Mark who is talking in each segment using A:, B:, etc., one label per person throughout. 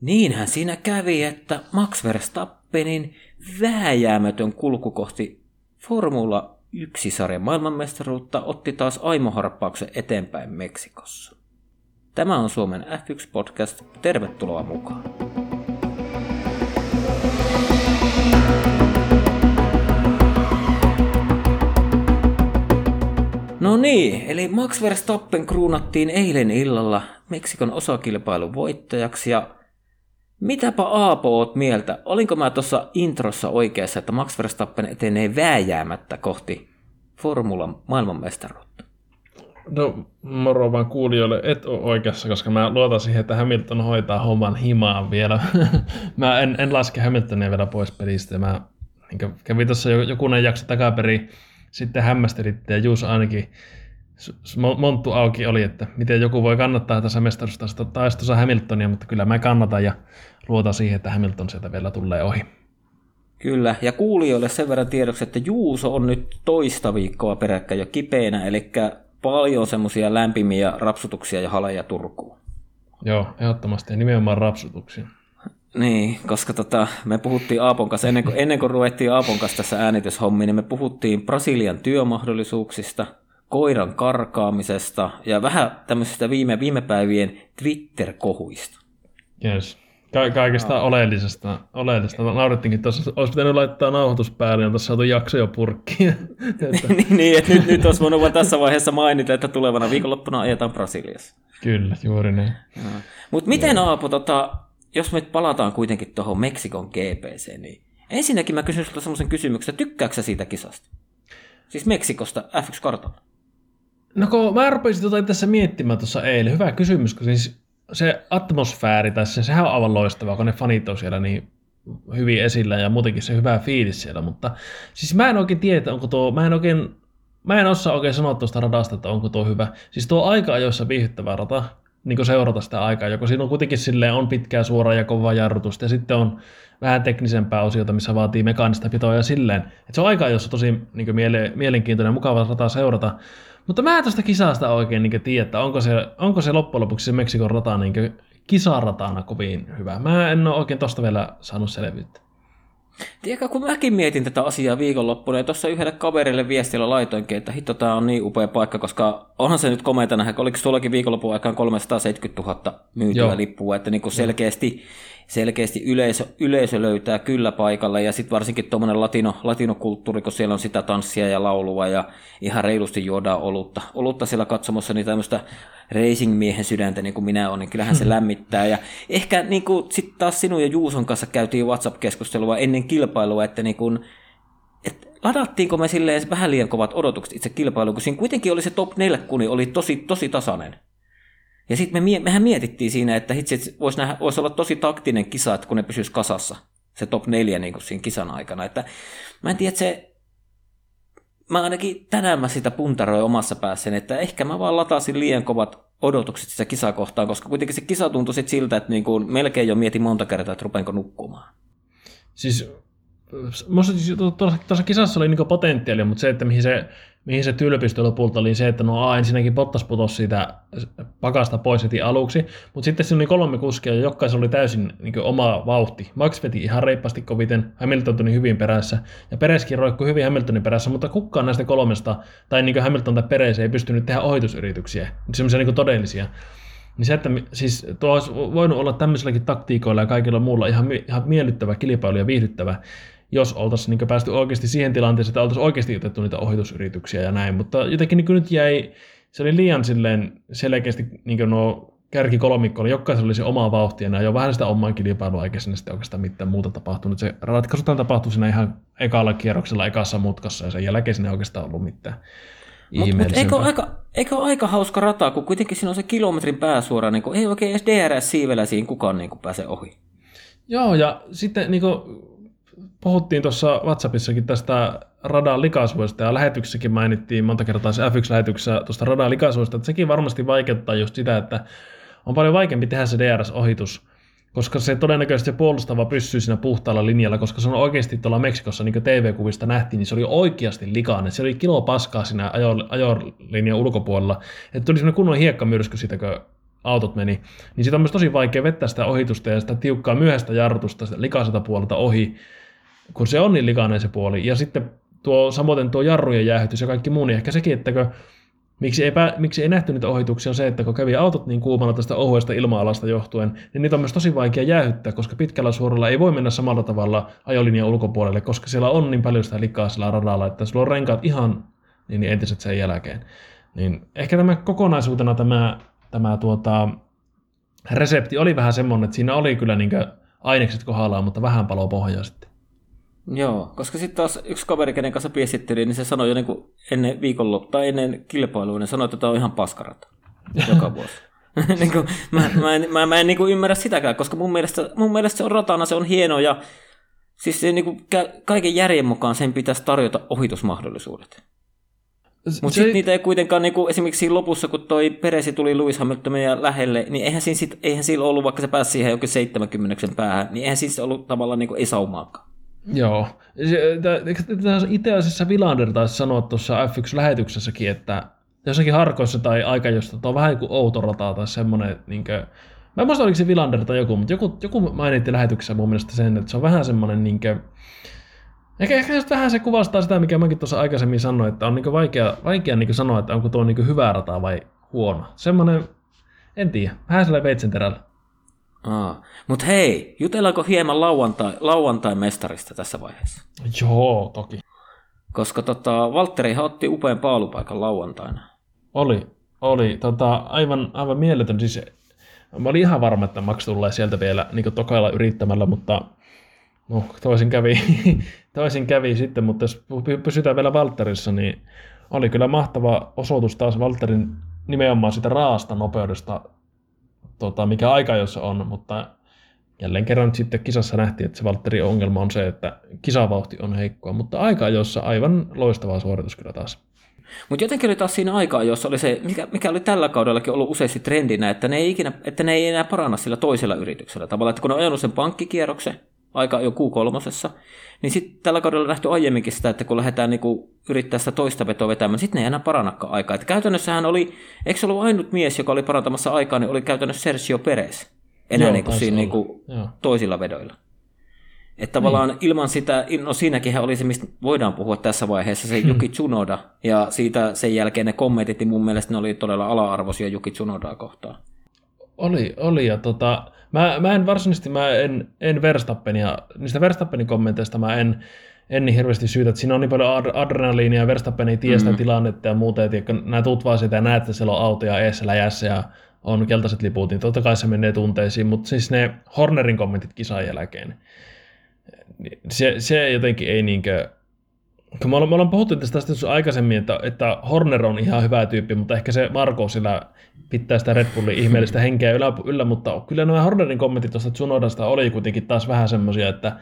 A: Niinhän siinä kävi, että Max Verstappenin vääjäämätön kulku kohti Formula 1-sarjan maailmanmestaruutta otti taas aimoharppauksen eteenpäin Meksikossa. Tämä on Suomen F1-podcast. Tervetuloa mukaan. No niin, eli Max Verstappen kruunattiin eilen illalla Meksikon osakilpailun voittajaksi ja mitäpä Aapo oot mieltä? Olinko mä tuossa introssa oikeassa, että Max Verstappen etenee vääjäämättä kohti Formulan maailmanmestaruutta?
B: No, moro vaan kuulijoille, et ole oikeassa, koska mä luotan siihen, että Hamilton hoitaa homman himaan vielä. mä en, en laske Hamiltonia vielä pois pelistä. Mä niin kävin tuossa jokunen jakso takaperin sitten hämmästelitte ja Juus ainakin monttu auki oli, että miten joku voi kannattaa tässä mestaruudesta taistossa Hamiltonia, mutta kyllä mä kannatan ja luotan siihen, että Hamilton sieltä vielä tulee ohi.
A: Kyllä, ja kuulijoille sen verran tiedoksi, että Juuso on nyt toista viikkoa peräkkäin jo kipeänä, eli paljon semmoisia lämpimiä rapsutuksia ja haleja Turkuun.
B: Joo, ehdottomasti, ja nimenomaan rapsutuksia.
A: Niin, koska tota, me puhuttiin Aapon kanssa, ennen kuin, ennen kuin ruvettiin Aapon kanssa tässä äänityshommiin, niin me puhuttiin Brasilian työmahdollisuuksista, koiran karkaamisesta ja vähän tämmöisistä viime, viime päivien Twitter-kohuista.
B: Yes. Ka- kaikesta no. oleellisesta. oleellisesta. Naurettiinkin tuossa, olisi pitänyt laittaa nauhoitus päälle, on tuossa saatu jakso jo purkkiin.
A: niin, niin, että nyt, nyt olisi voinut vaan tässä vaiheessa mainita, että tulevana viikonloppuna ajetaan Brasiliassa.
B: Kyllä, juuri niin.
A: Mutta miten Aapo, tota, jos me palataan kuitenkin tuohon Meksikon GPC, niin ensinnäkin mä kysyn sinulta semmoisen kysymyksen, tykkääksä siitä kisasta? Siis Meksikosta F1-kartalla.
B: No kun mä rupesin tota tässä miettimään tuossa eilen, hyvä kysymys, kun siis se atmosfääri tässä, sehän on aivan loistavaa, kun ne fanit on siellä niin hyvin esillä ja muutenkin se hyvä fiilis siellä, mutta siis mä en oikein tiedä, onko tuo, mä en oikein, mä en osaa oikein sanoa tuosta radasta, että onko tuo hyvä. Siis tuo aika ajoissa viihdyttävä rata, niin seurata sitä aikaa, joko siinä on kuitenkin silleen on pitkää suoraa ja kovaa jarrutusta, ja sitten on vähän teknisempää osiota, missä vaatii mekaanista pitoa ja silleen. Et se on aika, jossa tosi niin miele, mielenkiintoinen ja mukava rata seurata. Mutta mä en tuosta kisasta oikein niin tiedä, että onko se, onko se loppujen lopuksi se Meksikon rata niin kisaratana kovin hyvä. Mä en ole oikein tosta vielä saanut selvyyttä.
A: Tiedätkö, kun mäkin mietin tätä asiaa viikonloppuna, ja tuossa yhdelle kaverille viestillä laitoinkin, että hitto, tämä on niin upea paikka, koska onhan se nyt komeita nähdä, oliko tuollakin viikonlopun aikaan 370 000 myytyä lippua, että niin kuin selkeästi selkeästi yleisö, yleisö löytää kyllä paikalle ja sitten varsinkin tuommoinen latino, latinokulttuuri, kun siellä on sitä tanssia ja laulua ja ihan reilusti juodaan olutta, olutta siellä katsomassa niin tämmöistä racing-miehen sydäntä, niin kuin minä olen, niin kyllähän se lämmittää. Ja ehkä niin sitten taas sinun ja Juuson kanssa käytiin WhatsApp-keskustelua ennen kilpailua, että niin kuin, et ladattiinko me silleen vähän liian kovat odotukset itse kilpailuun, kun siinä kuitenkin oli se top 4 kuni, oli tosi, tosi tasainen. Ja sitten me, mehän mietittiin siinä, että hitsi, voisi, voisi olla tosi taktinen kisa, että kun ne pysyisi kasassa, se top 4 niin kuin siinä kisan aikana. Että mä en tiedä, että se, mä ainakin tänään mä sitä puntaroin omassa päässäni, että ehkä mä vaan latasin liian kovat odotukset sitä kisakohtaan, koska kuitenkin se kisa tuntui sit siltä, että niin kuin melkein jo mietin monta kertaa, että rupeanko nukkumaan.
B: Siis Minusta siis tuossa kisassa oli niin potentiaalia, mutta se, että mihin se, mihin se tylpistyi lopulta, oli se, että no a, ensinnäkin Bottas putosi siitä pakasta pois heti aluksi, mutta sitten siinä oli kolme kuskia ja jokaisella oli täysin niin oma vauhti. Max veti ihan reippaasti koviten, Hamilton tuli hyvin perässä ja Pereskin roikkui hyvin Hamiltonin perässä, mutta kukaan näistä kolmesta, tai niin Hamilton tai Peres ei pystynyt tehdä ohitusyrityksiä, semmoisia niin todellisia. Niin se, että siis tuo olisi voinut olla tämmöisilläkin taktiikoilla ja kaikilla muulla ihan, ihan miellyttävä kilpailu ja viihdyttävä, jos oltaisiin niin päästy oikeasti siihen tilanteeseen, että oltaisiin oikeasti otettu niitä ohitusyrityksiä ja näin, mutta jotenkin niin nyt jäi, se oli liian silleen selkeästi niin nuo kärki kolmikko, oli jokaisella oli se oma vauhti, ja jo vähän sitä omaa kilpailua, eikä sinne sitten oikeastaan mitään muuta tapahtunut. Se ratkaisu tapahtui siinä ihan ekalla kierroksella, ekassa mutkassa, ja sen jälkeen sinne oikeastaan ollut mitään
A: mutta mut eikö, aika, eikö aika hauska rata, kun kuitenkin siinä on se kilometrin pääsuora, niin ei oikein edes DRS-siivellä siinä kukaan niin pääse ohi.
B: Joo, ja sitten niin kuin, puhuttiin tuossa WhatsAppissakin tästä radan likaisuudesta ja lähetyksessäkin mainittiin monta kertaa se F1-lähetyksessä tuosta radan likaisuudesta, että sekin varmasti vaikeuttaa just sitä, että on paljon vaikeampi tehdä se DRS-ohitus, koska se todennäköisesti se puolustava pysyy siinä puhtaalla linjalla, koska se on oikeasti tuolla Meksikossa, niin kuin TV-kuvista nähtiin, niin se oli oikeasti likainen. Se oli kilo paskaa siinä ajo, ulkopuolella. Että tuli semmoinen kunnon hiekkamyrsky siitä, kun autot meni, niin siitä on myös tosi vaikea vettää sitä ohitusta ja sitä tiukkaa myöhäistä jarrutusta sitä likaiselta puolelta ohi, kun se on niin likainen se puoli. Ja sitten tuo, samoin tuo jarrujen jäähytys ja kaikki muu, niin ehkä sekin, että kun Miksi ei, miksi ei nähty niitä ohituksia on se, että kun kävi autot niin kuumana tästä ohuesta ilma-alasta johtuen, niin niitä on myös tosi vaikea jäähyttää, koska pitkällä suoralla ei voi mennä samalla tavalla ajolinjan ulkopuolelle, koska siellä on niin paljon sitä likaa sillä radalla, että sulla on renkaat ihan niin entiset sen jälkeen. Niin ehkä tämä kokonaisuutena tämä, tämä tuota, resepti oli vähän semmoinen, että siinä oli kyllä niin ainekset kohdallaan, mutta vähän palo pohjaa.
A: Joo, koska sitten taas yksi kaveri, kenen kanssa piestitteli, niin se sanoi jo niin kuin ennen viikonloppu tai ennen kilpailua, niin sanoi, että tämä on ihan paskarata joka vuosi. niin kuin, mä, mä, en, mä, mä en niin kuin ymmärrä sitäkään, koska mun mielestä, mun mielestä se on ratana, se on hieno ja siis se, niin kuin, kaiken järjen mukaan sen pitäisi tarjota ohitusmahdollisuudet. Mutta sitten niitä ei kuitenkaan, niin kuin esimerkiksi lopussa, kun toi Peresi tuli Lewis Hamiltonia lähelle, niin eihän, siinä sit, eihän sillä ollut, vaikka se pääsi siihen jokin 70 päähän, niin eihän siis ollut tavallaan niin kuin, ei saumaakaan.
B: Joo. Itse asiassa Vilander taisi sanoa tuossa F1-lähetyksessäkin, että jossakin harkoissa tai aikajosta, että on vähän kuin outo rata tai semmoinen, niin kuin, mä en muista oliko se Vilander tai joku, mutta joku, joku mainitti lähetyksessä mun mielestä sen, että se on vähän semmoinen niin kuin, Ehkä, ehkä vähän se kuvastaa sitä, mikä mäkin tuossa aikaisemmin sanoin, että on niin vaikea, vaikea niin sanoa, että onko tuo niin hyvä rata vai huono. Semmoinen, en tiedä, vähän sellainen veitsen terällä.
A: Mutta hei, jutellaanko hieman lauantai, lauantai-mestarista tässä vaiheessa?
B: Joo, toki.
A: Koska tota, Valtteri otti upean paalupaikan lauantaina.
B: Oli, oli. Tota, aivan, aivan mieletön. Siis, mä olin ihan varma, että Max tulee sieltä vielä niin tokailla yrittämällä, mutta no, toisin kävi, toisin kävi sitten, mutta jos pysytään vielä Valtterissa, niin oli kyllä mahtava osoitus taas Valtterin nimenomaan sitä raasta nopeudesta tota, mikä aika jossa on, mutta jälleen kerran sitten kisassa nähtiin, että se Valtterin ongelma on se, että kisavauhti on heikkoa, mutta aika jossa aivan loistava suoritus kyllä taas.
A: Mutta jotenkin oli taas siinä aikaa, jossa oli se, mikä, mikä oli tällä kaudellakin ollut useasti trendinä, että ne ei, ikinä, että ne ei enää paranna sillä toisella yrityksellä. Tavallaan, että kun ne on ajanut sen pankkikierroksen, aika jo Q3, niin sitten tällä kaudella on nähty aiemminkin sitä, että kun lähdetään niinku yrittää sitä toista vetoa vetämään, niin sitten ne ei enää parannakaan aikaa. Että käytännössähän oli, eikö se ollut ainut mies, joka oli parantamassa aikaa, niin oli käytännössä Sergio Perez enää Joo, niinku siinä niinku toisilla vedoilla. Että tavallaan niin. ilman sitä, no siinäkin oli se, mistä voidaan puhua tässä vaiheessa, se hmm. Juki Tsunoda, ja siitä sen jälkeen ne kommentit, niin mun mielestä ne oli todella ala-arvoisia Juki Tsunodaa kohtaan.
B: Oli, oli, ja tota, Mä, mä en varsinaisesti, mä en, en Verstappenia, niistä Verstappenin kommenteista mä en, en niin hirveästi syytä, että siinä on niin paljon adrenaliinia ja Verstappen ei tiedä sitä mm-hmm. tilannetta ja muuta, että kun nää tuut vaan sitä ja näet, että siellä on autoja eessä läjässä ja on keltaiset liput, niin totta kai se menee tunteisiin, mutta siis ne Hornerin kommentit kisan jälkeen, niin se, se jotenkin ei niinkö, kun me ollaan, me ollaan puhuttu tästä aikaisemmin, että, että Horner on ihan hyvä tyyppi, mutta ehkä se Marko sillä pitää sitä Red Bullin ihmeellistä henkeä yllä, yllä mutta kyllä nämä Hornerin kommentit tuosta Tsunodasta oli kuitenkin taas vähän semmoisia, että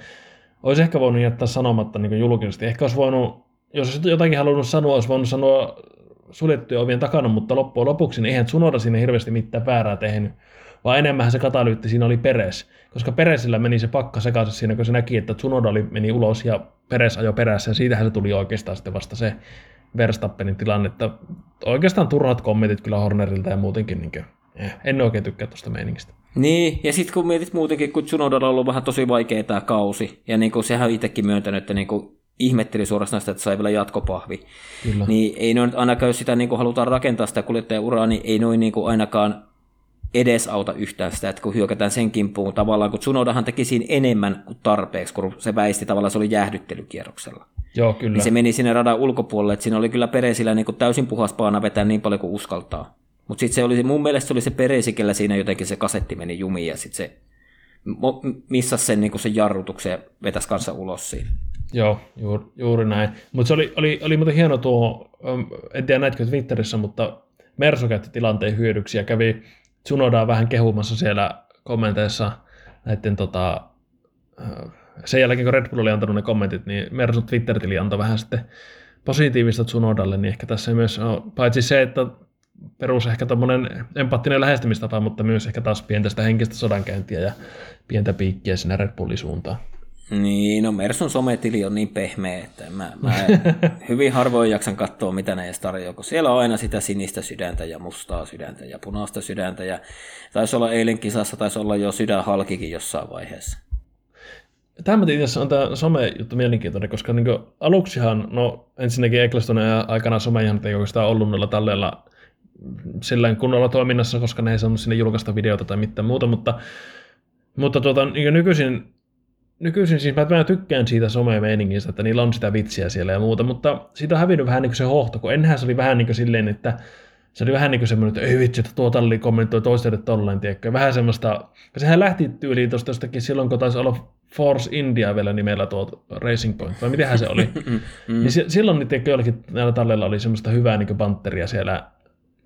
B: olisi ehkä voinut jättää sanomatta niin julkisesti. Ehkä olisi voinut, jos olisi jotakin halunnut sanoa, olisi voinut sanoa suljettuja ovien takana, mutta loppujen lopuksi niin eihän Tsunoda sinne hirveästi mitään väärää tehnyt, vaan enemmän se katalyytti siinä oli Peres, koska Peresillä meni se pakka sekaisin siinä, kun se näki, että Tsunoda oli, meni ulos ja Peres ajoi perässä, ja siitähän se tuli oikeastaan sitten vasta se Verstappenin tilanne, että oikeastaan turhat kommentit kyllä Hornerilta ja muutenkin, niin kuin, eh, en oikein tykkää tuosta meiningistä.
A: Niin, ja sitten kun mietit muutenkin, kun Tsunodalla on ollut vähän tosi vaikea tämä kausi, ja niin kuin sehän on itsekin myöntänyt, että niin kuin ihmetteli suorastaan sitä, että sai vielä jatkopahvi. Kyllä. Niin ei noin ainakaan, jos sitä niin kuin halutaan rakentaa sitä kuljettajauraa, niin ei noin niin kuin ainakaan edesauta yhtään sitä, että kun hyökätään sen kimppuun, tavallaan kun Tsunodahan teki siinä enemmän kuin tarpeeksi, kun se väisti tavallaan se oli jäähdyttelykierroksella.
B: Joo, kyllä.
A: Niin se meni sinne radan ulkopuolelle, että siinä oli kyllä Peresillä niin kuin täysin puhas paana vetää niin paljon kuin uskaltaa. Mutta sitten se oli, mun mielestä se oli se Peresi, kellä siinä jotenkin se kasetti meni jumiin ja sitten se missasi sen, niin sen jarrutuksen ja vetäisi kanssa ulos siinä.
B: Joo, juuri, juuri näin. Mutta se oli, oli, oli muuten hieno tuo, en tiedä näitkö Twitterissä, mutta Mersu käytti tilanteen hyödyksi ja kävi Tsunodaa vähän kehumassa siellä kommenteissa näiden tota, sen jälkeen, kun Red Bull oli antanut ne kommentit, niin Mersu Twitter-tili antoi vähän sitten positiivista Tsunodalle, niin ehkä tässä myös on, paitsi se, että perus ehkä tämmöinen empaattinen lähestymistapa, mutta myös ehkä taas pientä sitä henkistä sodankäyntiä ja pientä piikkiä sinne Red Bullin suuntaan.
A: Niin, no Mersun sometili on niin pehmeä, että mä, mä hyvin harvoin jaksan katsoa, mitä ne edes tarjoaa, kun siellä on aina sitä sinistä sydäntä ja mustaa sydäntä ja punaista sydäntä, ja taisi olla eilen kisassa, taisi olla jo sydän halkikin jossain vaiheessa.
B: Tämä itse on tämä some-juttu mielenkiintoinen, koska niin aluksihan, no ensinnäkin Ecclestonen aikana some ihan ei oikeastaan ollut noilla talleilla sillä kunnolla toiminnassa, koska ne ei saanut sinne julkaista videota tai mitään muuta, mutta, mutta tuota, niin nykyisin, nykyisin siis mä, mä tykkään siitä some-meiningistä, että niillä on sitä vitsiä siellä ja muuta, mutta siitä on hävinnyt vähän niin kuin se hohto, kun ennenhän se oli vähän niin kuin silleen, että se oli vähän niin kuin semmoinen, että ei vitsi, että tuo talli kommentoi toistelle tolleen, tiedätkö? Vähän semmoista, ja sehän lähti tyyliin tuosta jostakin silloin, kun taisi olla Force India vielä nimellä tuo Racing Point, vai mitenhän se oli. mm. Niin silloin niiden joillakin näillä talleilla oli semmoista hyvää niin banteria siellä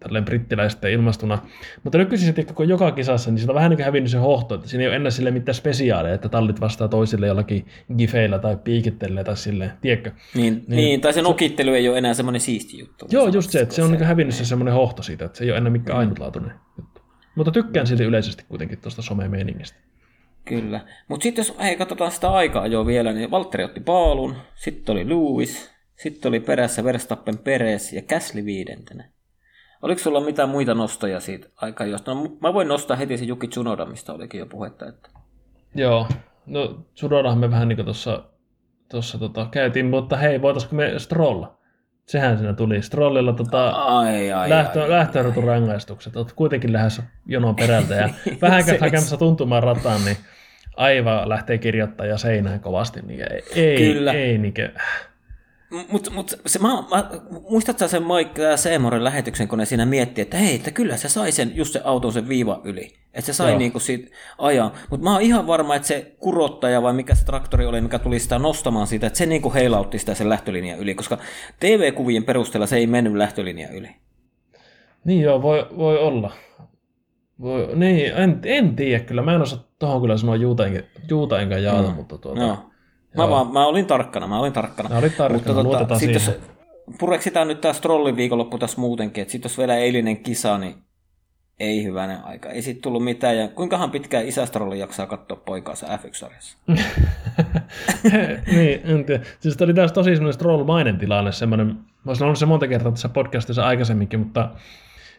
B: tälleen brittiläistä ilmastuna. Mutta nykyisin se, kun joka kisassa, niin se on vähän niin kuin hävinnyt se hohto, että siinä ei ole enää sille mitään spesiaaleja, että tallit vastaa toisille jollakin gifeillä tai piikittelee tai silleen, tiedätkö?
A: Niin, niin, niin tai se nokittelu ei ole enää semmoinen siisti juttu.
B: Joo, just se, että se on niin hävinnyt se semmoinen hohto siitä, että se ei ole enää mikään mm. ainutlaatuinen juttu. Mutta tykkään silti yleisesti kuitenkin tuosta some-meiningistä.
A: Kyllä. Mutta sitten jos hei, katsotaan sitä aikaa jo vielä, niin Valtteri otti paalun, sitten oli Lewis, sitten oli perässä Verstappen Peres ja Käsli viidentenä. Oliko sulla mitään muita nostoja siitä aikaa, josta? No, mä voin nostaa heti se Juki Tsunoda, mistä olikin jo puhetta. Että...
B: Joo, no Tsunodahan me vähän niin tuossa, tuossa tota, käytiin, mutta hei, voitaisiko me Strolla? Sehän siinä tuli. Strollilla tota, ai, ai, lähtö, ai, rangaistukset. Olet kuitenkin lähes jonon perältä ja vähän hakemassa tuntumaan rataan, niin aivan lähtee kirjoittaa ja seinään kovasti. Niin ei, Kyllä. ei, niin kuin,
A: mutta mut, se, mä, mä, muistatko sen Mike Seemoren lähetyksen, kun ne siinä miettii, että hei, että kyllä se sai sen, just se auton sen viiva yli. Että se sai niinku siitä ajaa. Mutta mä oon ihan varma, että se kurottaja vai mikä se traktori oli, mikä tuli sitä nostamaan siitä, että se niinku heilautti sitä sen lähtölinjan yli, koska TV-kuvien perusteella se ei mennyt lähtölinjan yli.
B: Niin joo, voi, voi olla. Voi, niin, en, en tiedä kyllä. Mä en osaa tuohon kyllä sanoa juuta enkä, juuta enkä jaata, mm. mutta tuota... No.
A: Mä, vaan, mä olin tarkkana, mä olin tarkkana.
B: Mä olin tarkkana, Mutta tota, sit jos
A: pureksitaan nyt tämä Strollin viikonloppu tässä muutenkin, että sitten jos vielä eilinen kisa, niin ei hyvänen aika. Ei siitä tullut mitään. Ja kuinkahan pitkään isä Strolli jaksaa katsoa poikaansa F1-sarjassa?
B: niin, en tiedä. Siis oli taas tosi semmoinen Stroll-mainen tilanne. Semmoinen, mä olisin ollut se monta kertaa tässä podcastissa aikaisemminkin, mutta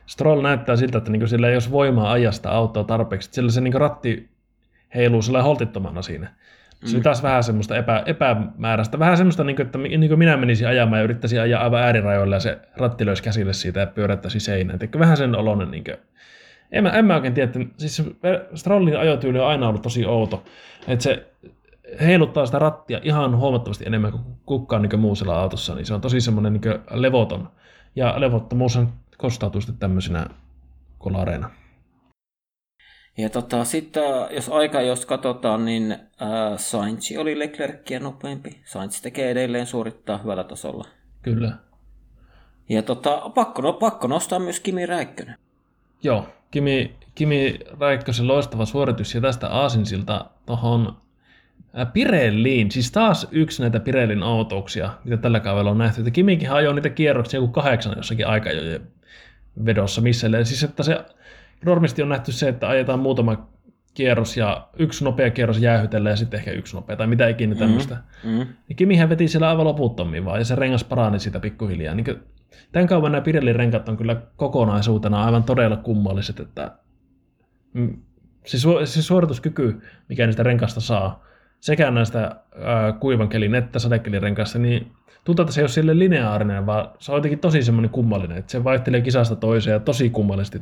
B: Stroll näyttää siltä, että niinku sillä ei olisi voimaa ajasta autoa tarpeeksi. Sillä se niinku ratti heiluu sillä holtittomana siinä. Se oli taas vähän semmoista epä, epämääräistä. Vähän semmoista, niin kuin, että niin kuin minä menisin ajamaan ja yrittäisin ajaa aivan äärirajoilla ja se ratti löisi käsille siitä ja pyörättäisi seinään. Teikö vähän sen oloinen. Niin kuin, en, mä, en mä oikein tiedä, että siis Strollin ajotyyli on aina ollut tosi outo. Että se heiluttaa sitä rattia ihan huomattavasti enemmän kuin kukaan niin muusella autossa, niin se on tosi semmoinen niin levoton. Ja levottomuus kostautuu sitten tämmöisenä kolareina.
A: Ja tota, sitten jos aika jos katsotaan, niin äh, Sainz oli Leclercia nopeampi. Sainz tekee edelleen suorittaa hyvällä tasolla.
B: Kyllä.
A: Ja tota, pakko, no, pakko nostaa myös Kimi Räikkönen.
B: Joo, Kimi, Kimi Räikkösen loistava suoritus ja tästä Aasinsilta tuohon Pirelliin, siis taas yksi näitä Pirellin autouksia, mitä tällä kaudella on nähty. Että Kimikin ajoi niitä kierroksia joku kahdeksan jossakin aikajojen vedossa missä. Siis että se normisti on nähty se, että ajetaan muutama kierros ja yksi nopea kierros jäähytellä ja sitten ehkä yksi nopea tai mitä ikinä tämmöistä. Mm, mm. Niin Kimihän veti siellä aivan loputtomiin vaan ja se rengas parani sitä pikkuhiljaa. Niin tämän kauan nämä Pirellin renkat on kyllä kokonaisuutena aivan todella kummalliset, että mm, se, su- se suorituskyky, mikä niistä renkasta saa, sekä näistä ää, kuivan kelin että sadekelin renkasta, niin tuntuu, että se ei ole sille lineaarinen, vaan se on jotenkin tosi semmoinen kummallinen, että se vaihtelee kisasta toiseen ja tosi kummallisesti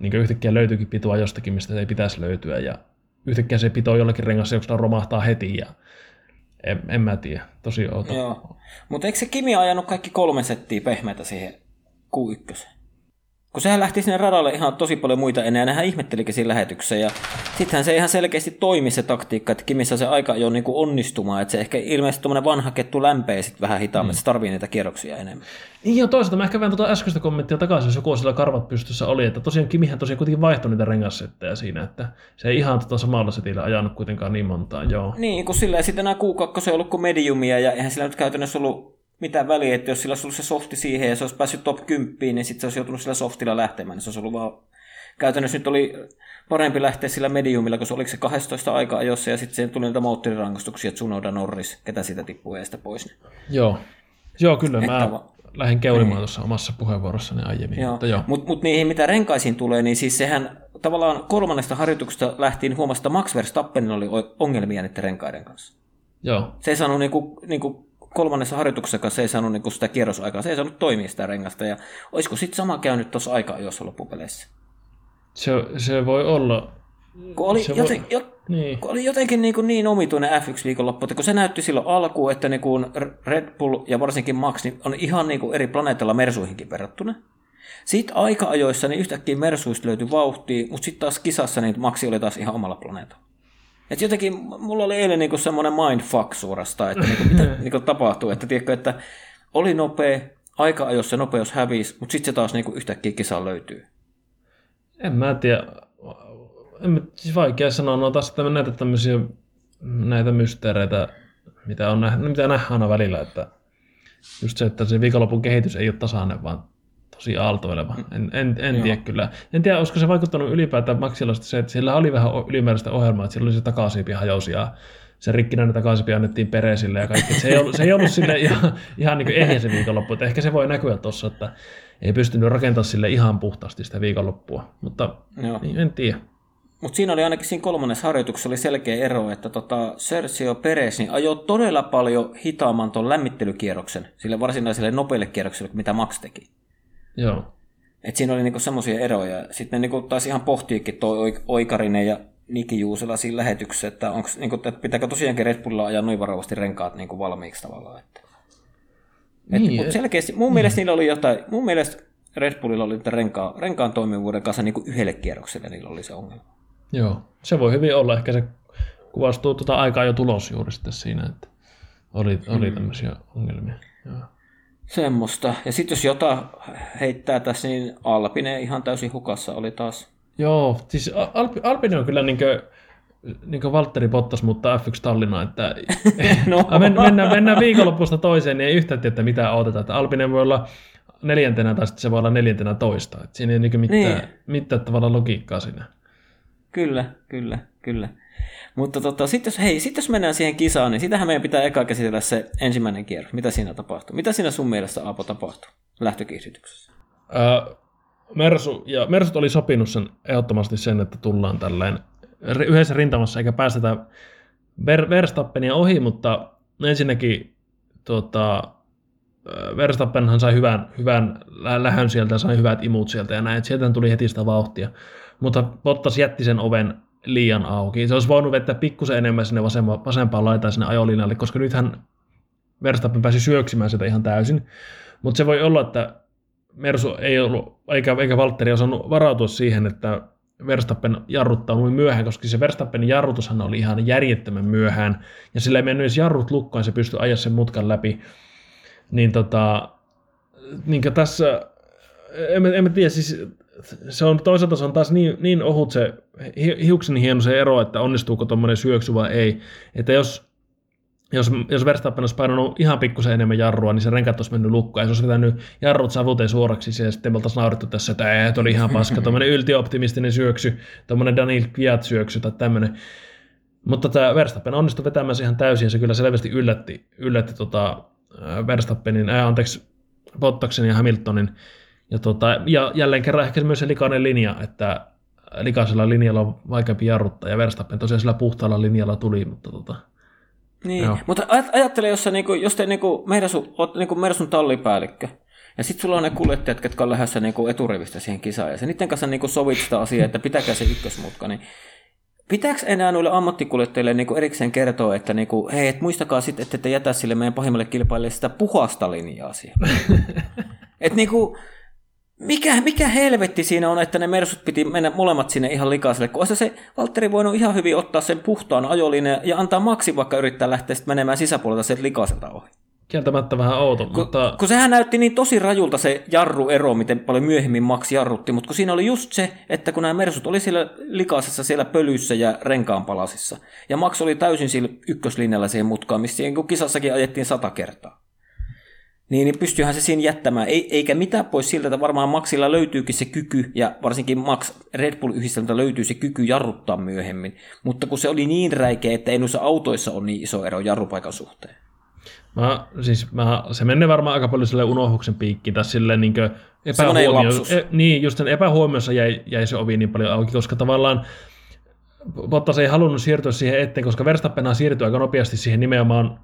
B: niin yhtäkkiä löytyykin pitoa jostakin, mistä se ei pitäisi löytyä, ja yhtäkkiä se pito jollakin rengassa romahtaa heti, ja en, en mä tiedä, tosi outo.
A: Joo, mutta eikö se Kimi ajanut kaikki kolme settiä pehmeitä siihen Q1? Kun sehän lähti sinne radalle ihan tosi paljon muita ja nehän ihmettelikin siinä lähetyksessä. Ja sittenhän se ihan selkeästi toimi se taktiikka, että Kimissä se aika jo niin onnistumaan, että se ehkä ilmeisesti tuommoinen vanha kettu lämpee sitten vähän hitaammin, mm. että se tarvii niitä kierroksia enemmän.
B: Niin joo, toisaalta mä ehkä vähän tuota äskeistä kommenttia takaisin, jos joku sillä karvat pystyssä oli, että tosiaan Kimihän tosiaan kuitenkin vaihtoi niitä rengassetteja siinä, että se ei ihan tota samalla setillä ajanut kuitenkaan niin montaa, joo.
A: Niin, kun sillä ei sitten enää Q2 se ollut kuin mediumia, ja eihän sillä nyt käytännössä ollut mitään väliä, että jos sillä olisi ollut se softi siihen ja se olisi päässyt top 10, niin sitten se olisi joutunut sillä softilla lähtemään, niin se olisi ollut vaan käytännössä nyt oli parempi lähteä sillä mediumilla, koska oliko se 12 aika ajossa ja sitten siihen tuli niitä moottorirangastuksia, että Sunoda Norris, ketä siitä tippuu eestä pois. Niin.
B: Joo, joo kyllä mä va- lähdin keulimaan tuossa omassa puheenvuorossani aiemmin.
A: Joo. Mutta joo. Mut, mut niihin mitä renkaisiin tulee, niin siis sehän tavallaan kolmannesta harjoituksesta lähtien huomasta, että Max Verstappenilla oli ongelmia niiden renkaiden kanssa.
B: Joo.
A: Se ei saanut niinku, niinku kolmannessa harjoituksessa se ei saanut niinku sitä kierrosaikaa, se ei saanut toimia sitä rengasta. Ja olisiko sitten sama käynyt tuossa aika ajoissa loppupeleissä?
B: Se, se voi olla.
A: Kun oli, se joten, voi... jo, niin. kun oli jotenkin niin, kuin niin omituinen F1-viikonloppu, että kun se näytti silloin alkuun, että niin kuin Red Bull ja varsinkin Max niin on ihan niin kuin eri planeetalla Mersuihinkin verrattuna. Sitten aika-ajoissa niin yhtäkkiä Mersuista löytyi vauhtia, mutta sitten taas kisassa niin Maxi oli taas ihan omalla planeetalla. Et jotenkin mulla oli eilen niinku semmoinen mindfuck suorastaan, että niinku, mitä niinku tapahtuu. Että, tiedätkö, että oli nopea, aika-ajossa nopeus hävisi, mutta sitten se taas niinku yhtäkkiä kisaan löytyy.
B: En mä tiedä. En, siis vaikea sanoa, no taas näitä tämmöisiä näitä mysteereitä, mitä, on nähty, mitä nähdään aina välillä, että just se, että se viikonlopun kehitys ei ole tasainen, vaan tosi aaltoileva. En, en, en tiedä kyllä. En tiedä, olisiko se vaikuttanut ylipäätään Maxilla se, että sillä oli vähän ylimääräistä ohjelmaa, että sillä oli se takaisinpi hajosi ja se rikkinäinen takaisinpi annettiin Peresille ja kaikki. Se ei ollut, se ei ollut sille ihan, ihan niin ehjä se viikonloppu. Että ehkä se voi näkyä tuossa, että ei pystynyt rakentamaan sille ihan puhtaasti sitä viikonloppua. Mutta niin, en tiedä.
A: Mutta siinä oli ainakin siinä kolmannessa harjoituksessa oli selkeä ero, että tota Sergio Perez niin ajoi todella paljon hitaamman tuon lämmittelykierroksen sille varsinaiselle nopeille kierrokselle, mitä Max teki.
B: Joo.
A: Et siinä oli niinku semmoisia eroja. Sitten ne niinku taisi ihan pohtiikin toi Oikarinen ja Niki Juusela siinä lähetyksessä, että, onks, niinku, että pitääkö tosiaankin Red Bullilla ajaa noin varovasti renkaat niinku valmiiksi tavallaan. Että. Niin, et, selkeästi, mun niin. mielestä niillä oli jotain, mun mielestä Red Bullilla oli renkaan, renkaan toimivuuden kanssa niin kuin yhdelle kierrokselle niillä oli se ongelma.
B: Joo, se voi hyvin olla. Ehkä se kuvastuu tuota aikaa jo tulos juuri sitten siinä, että oli, oli mm. tämmöisiä ongelmia. Joo.
A: Semmoista. Ja sitten jos jota heittää tässä, niin Alpine ihan täysin hukassa oli taas.
B: Joo, siis Alp, Alpine on kyllä niinkö, niinkö Valtteri Bottas, mutta F1 Tallinna, että no. mennään, mennään viikonlopusta toiseen, niin ei yhtään tiedä, mitä odotetaan. Että Alpine voi olla neljäntenä tai sitten se voi olla neljäntenä toista. Että siinä ei niin mitään, niin. mitään tavalla logiikkaa siinä.
A: Kyllä, kyllä, kyllä. Mutta tota, sitten jos, hei, sit jos mennään siihen kisaan, niin sitähän meidän pitää eka käsitellä se ensimmäinen kierros. Mitä siinä tapahtuu? Mitä siinä sun mielestä, Aapo, tapahtuu lähtökiihdytyksessä?
B: Öö, Mersu, ja Mersut oli sopinut sen ehdottomasti sen, että tullaan tälleen yhdessä rintamassa eikä päästetä Ver- Verstappenia ohi, mutta ensinnäkin tuota, Verstappenhan sai hyvän, hyvän lähön sieltä sai hyvät imut sieltä ja näin, sieltä tuli heti sitä vauhtia. Mutta Bottas jätti sen oven liian auki. Se olisi voinut vetää pikkusen enemmän sinne vasempaan, vasempaan laitaan sinne ajolinjalle, koska nythän Verstappen pääsi syöksimään sitä ihan täysin. Mutta se voi olla, että Mersu ei ollut, eikä, eikä Valtteri osannut varautua siihen, että Verstappen jarruttaa noin myöhään, koska se Verstappenin jarrutushan oli ihan järjettömän myöhään, ja sillä ei mennyt edes jarrut lukkoon, se pystyi ajaa sen mutkan läpi. Niin tota, niin tässä, en, en tiedä, siis se on toisaalta se on taas niin, niin ohut se hiuksen hieno se ero, että onnistuuko tuommoinen syöksy vai ei. Että jos, jos, jos Verstappen olisi painanut ihan pikkusen enemmän jarrua, niin se renkat olisi mennyt lukkaan. Ja se olisi vetänyt jarrut savuteen suoraksi, ja sitten me oltaisiin naurittu tässä, että ei, oli ihan paska, tuommoinen yltioptimistinen syöksy, tuommoinen Daniel Kviat syöksy tai tämmöinen. Mutta tämä Verstappen onnistui vetämään se ihan täysin, se kyllä selvästi yllätti, yllätti tota Verstappenin, ää, anteeksi, Bottaksen ja Hamiltonin ja, tota, ja jälleen kerran ehkä myös se likainen linja, että likaisella linjalla on vaikeampi jarruttaa, ja Verstappen tosiaan sillä puhtaalla linjalla tuli, mutta tota,
A: niin, joo. mutta ajattele, jos, sä, niinku, jos te niinku, Mersu, oot niinku Mersun tallipäällikkö, ja sitten sulla on ne kuljettajat, jotka on lähdössä niinku eturivistä siihen kisaan, ja sä niiden kanssa niinku sovit sitä asiaa, että pitäkää se ykkösmutka, niin Pitääkö enää noille ammattikuljettajille niinku erikseen kertoa, että niinku, hei, et muistakaa sitten, että te jätä sille meidän pahimmalle kilpailijalle sitä puhasta linjaa siihen. että niinku, mikä, mikä helvetti siinä on, että ne Mersut piti mennä molemmat sinne ihan likaiselle, kun olisi se Valtteri voinut ihan hyvin ottaa sen puhtaan ajolineen ja antaa Maxi vaikka yrittää lähteä sitten menemään sisäpuolelta sen likaiselta ohi.
B: Kieltämättä vähän outo,
A: kun,
B: mutta...
A: Kun sehän näytti niin tosi rajulta se jarruero, miten paljon myöhemmin Max jarrutti, mutta kun siinä oli just se, että kun nämä Mersut oli siellä likaisessa siellä pölyssä ja renkaanpalasissa, ja Max oli täysin sillä ykköslinjalla siihen mutkaan, missä kisassakin ajettiin sata kertaa. Niin, niin pystyyhän se siinä jättämään. Ei, eikä mitään pois siltä, että varmaan Maxilla löytyykin se kyky, ja varsinkin Max Red Bull-yhdistelmältä löytyy se kyky jarruttaa myöhemmin. Mutta kun se oli niin räikeä, että ei noissa autoissa ole niin iso ero jarrupaikan suhteen.
B: Mä, siis mä, se menee varmaan aika paljon sille unohduksen piikkiin tai silleen niin epähuomio, e, niin, just sen epähuomiossa jäi, jäi, se ovi niin paljon auki, koska tavallaan Bottas ei halunnut siirtyä siihen eteen, koska Verstappenhan siirtyi aika nopeasti siihen nimenomaan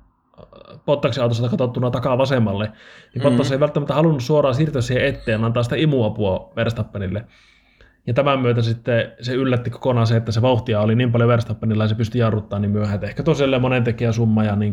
B: Bottaksen autosta katsottuna takaa vasemmalle, niin mm-hmm. Bottas ei välttämättä halunnut suoraan siirtyä siihen eteen, antaa sitä imuapua Verstappenille. Ja tämän myötä sitten se yllätti kokonaan se, että se vauhtia oli niin paljon Verstappenilla ja se pystyi jarruttamaan niin myöhään. Että ehkä tosiaan monen tekijä summa ja niin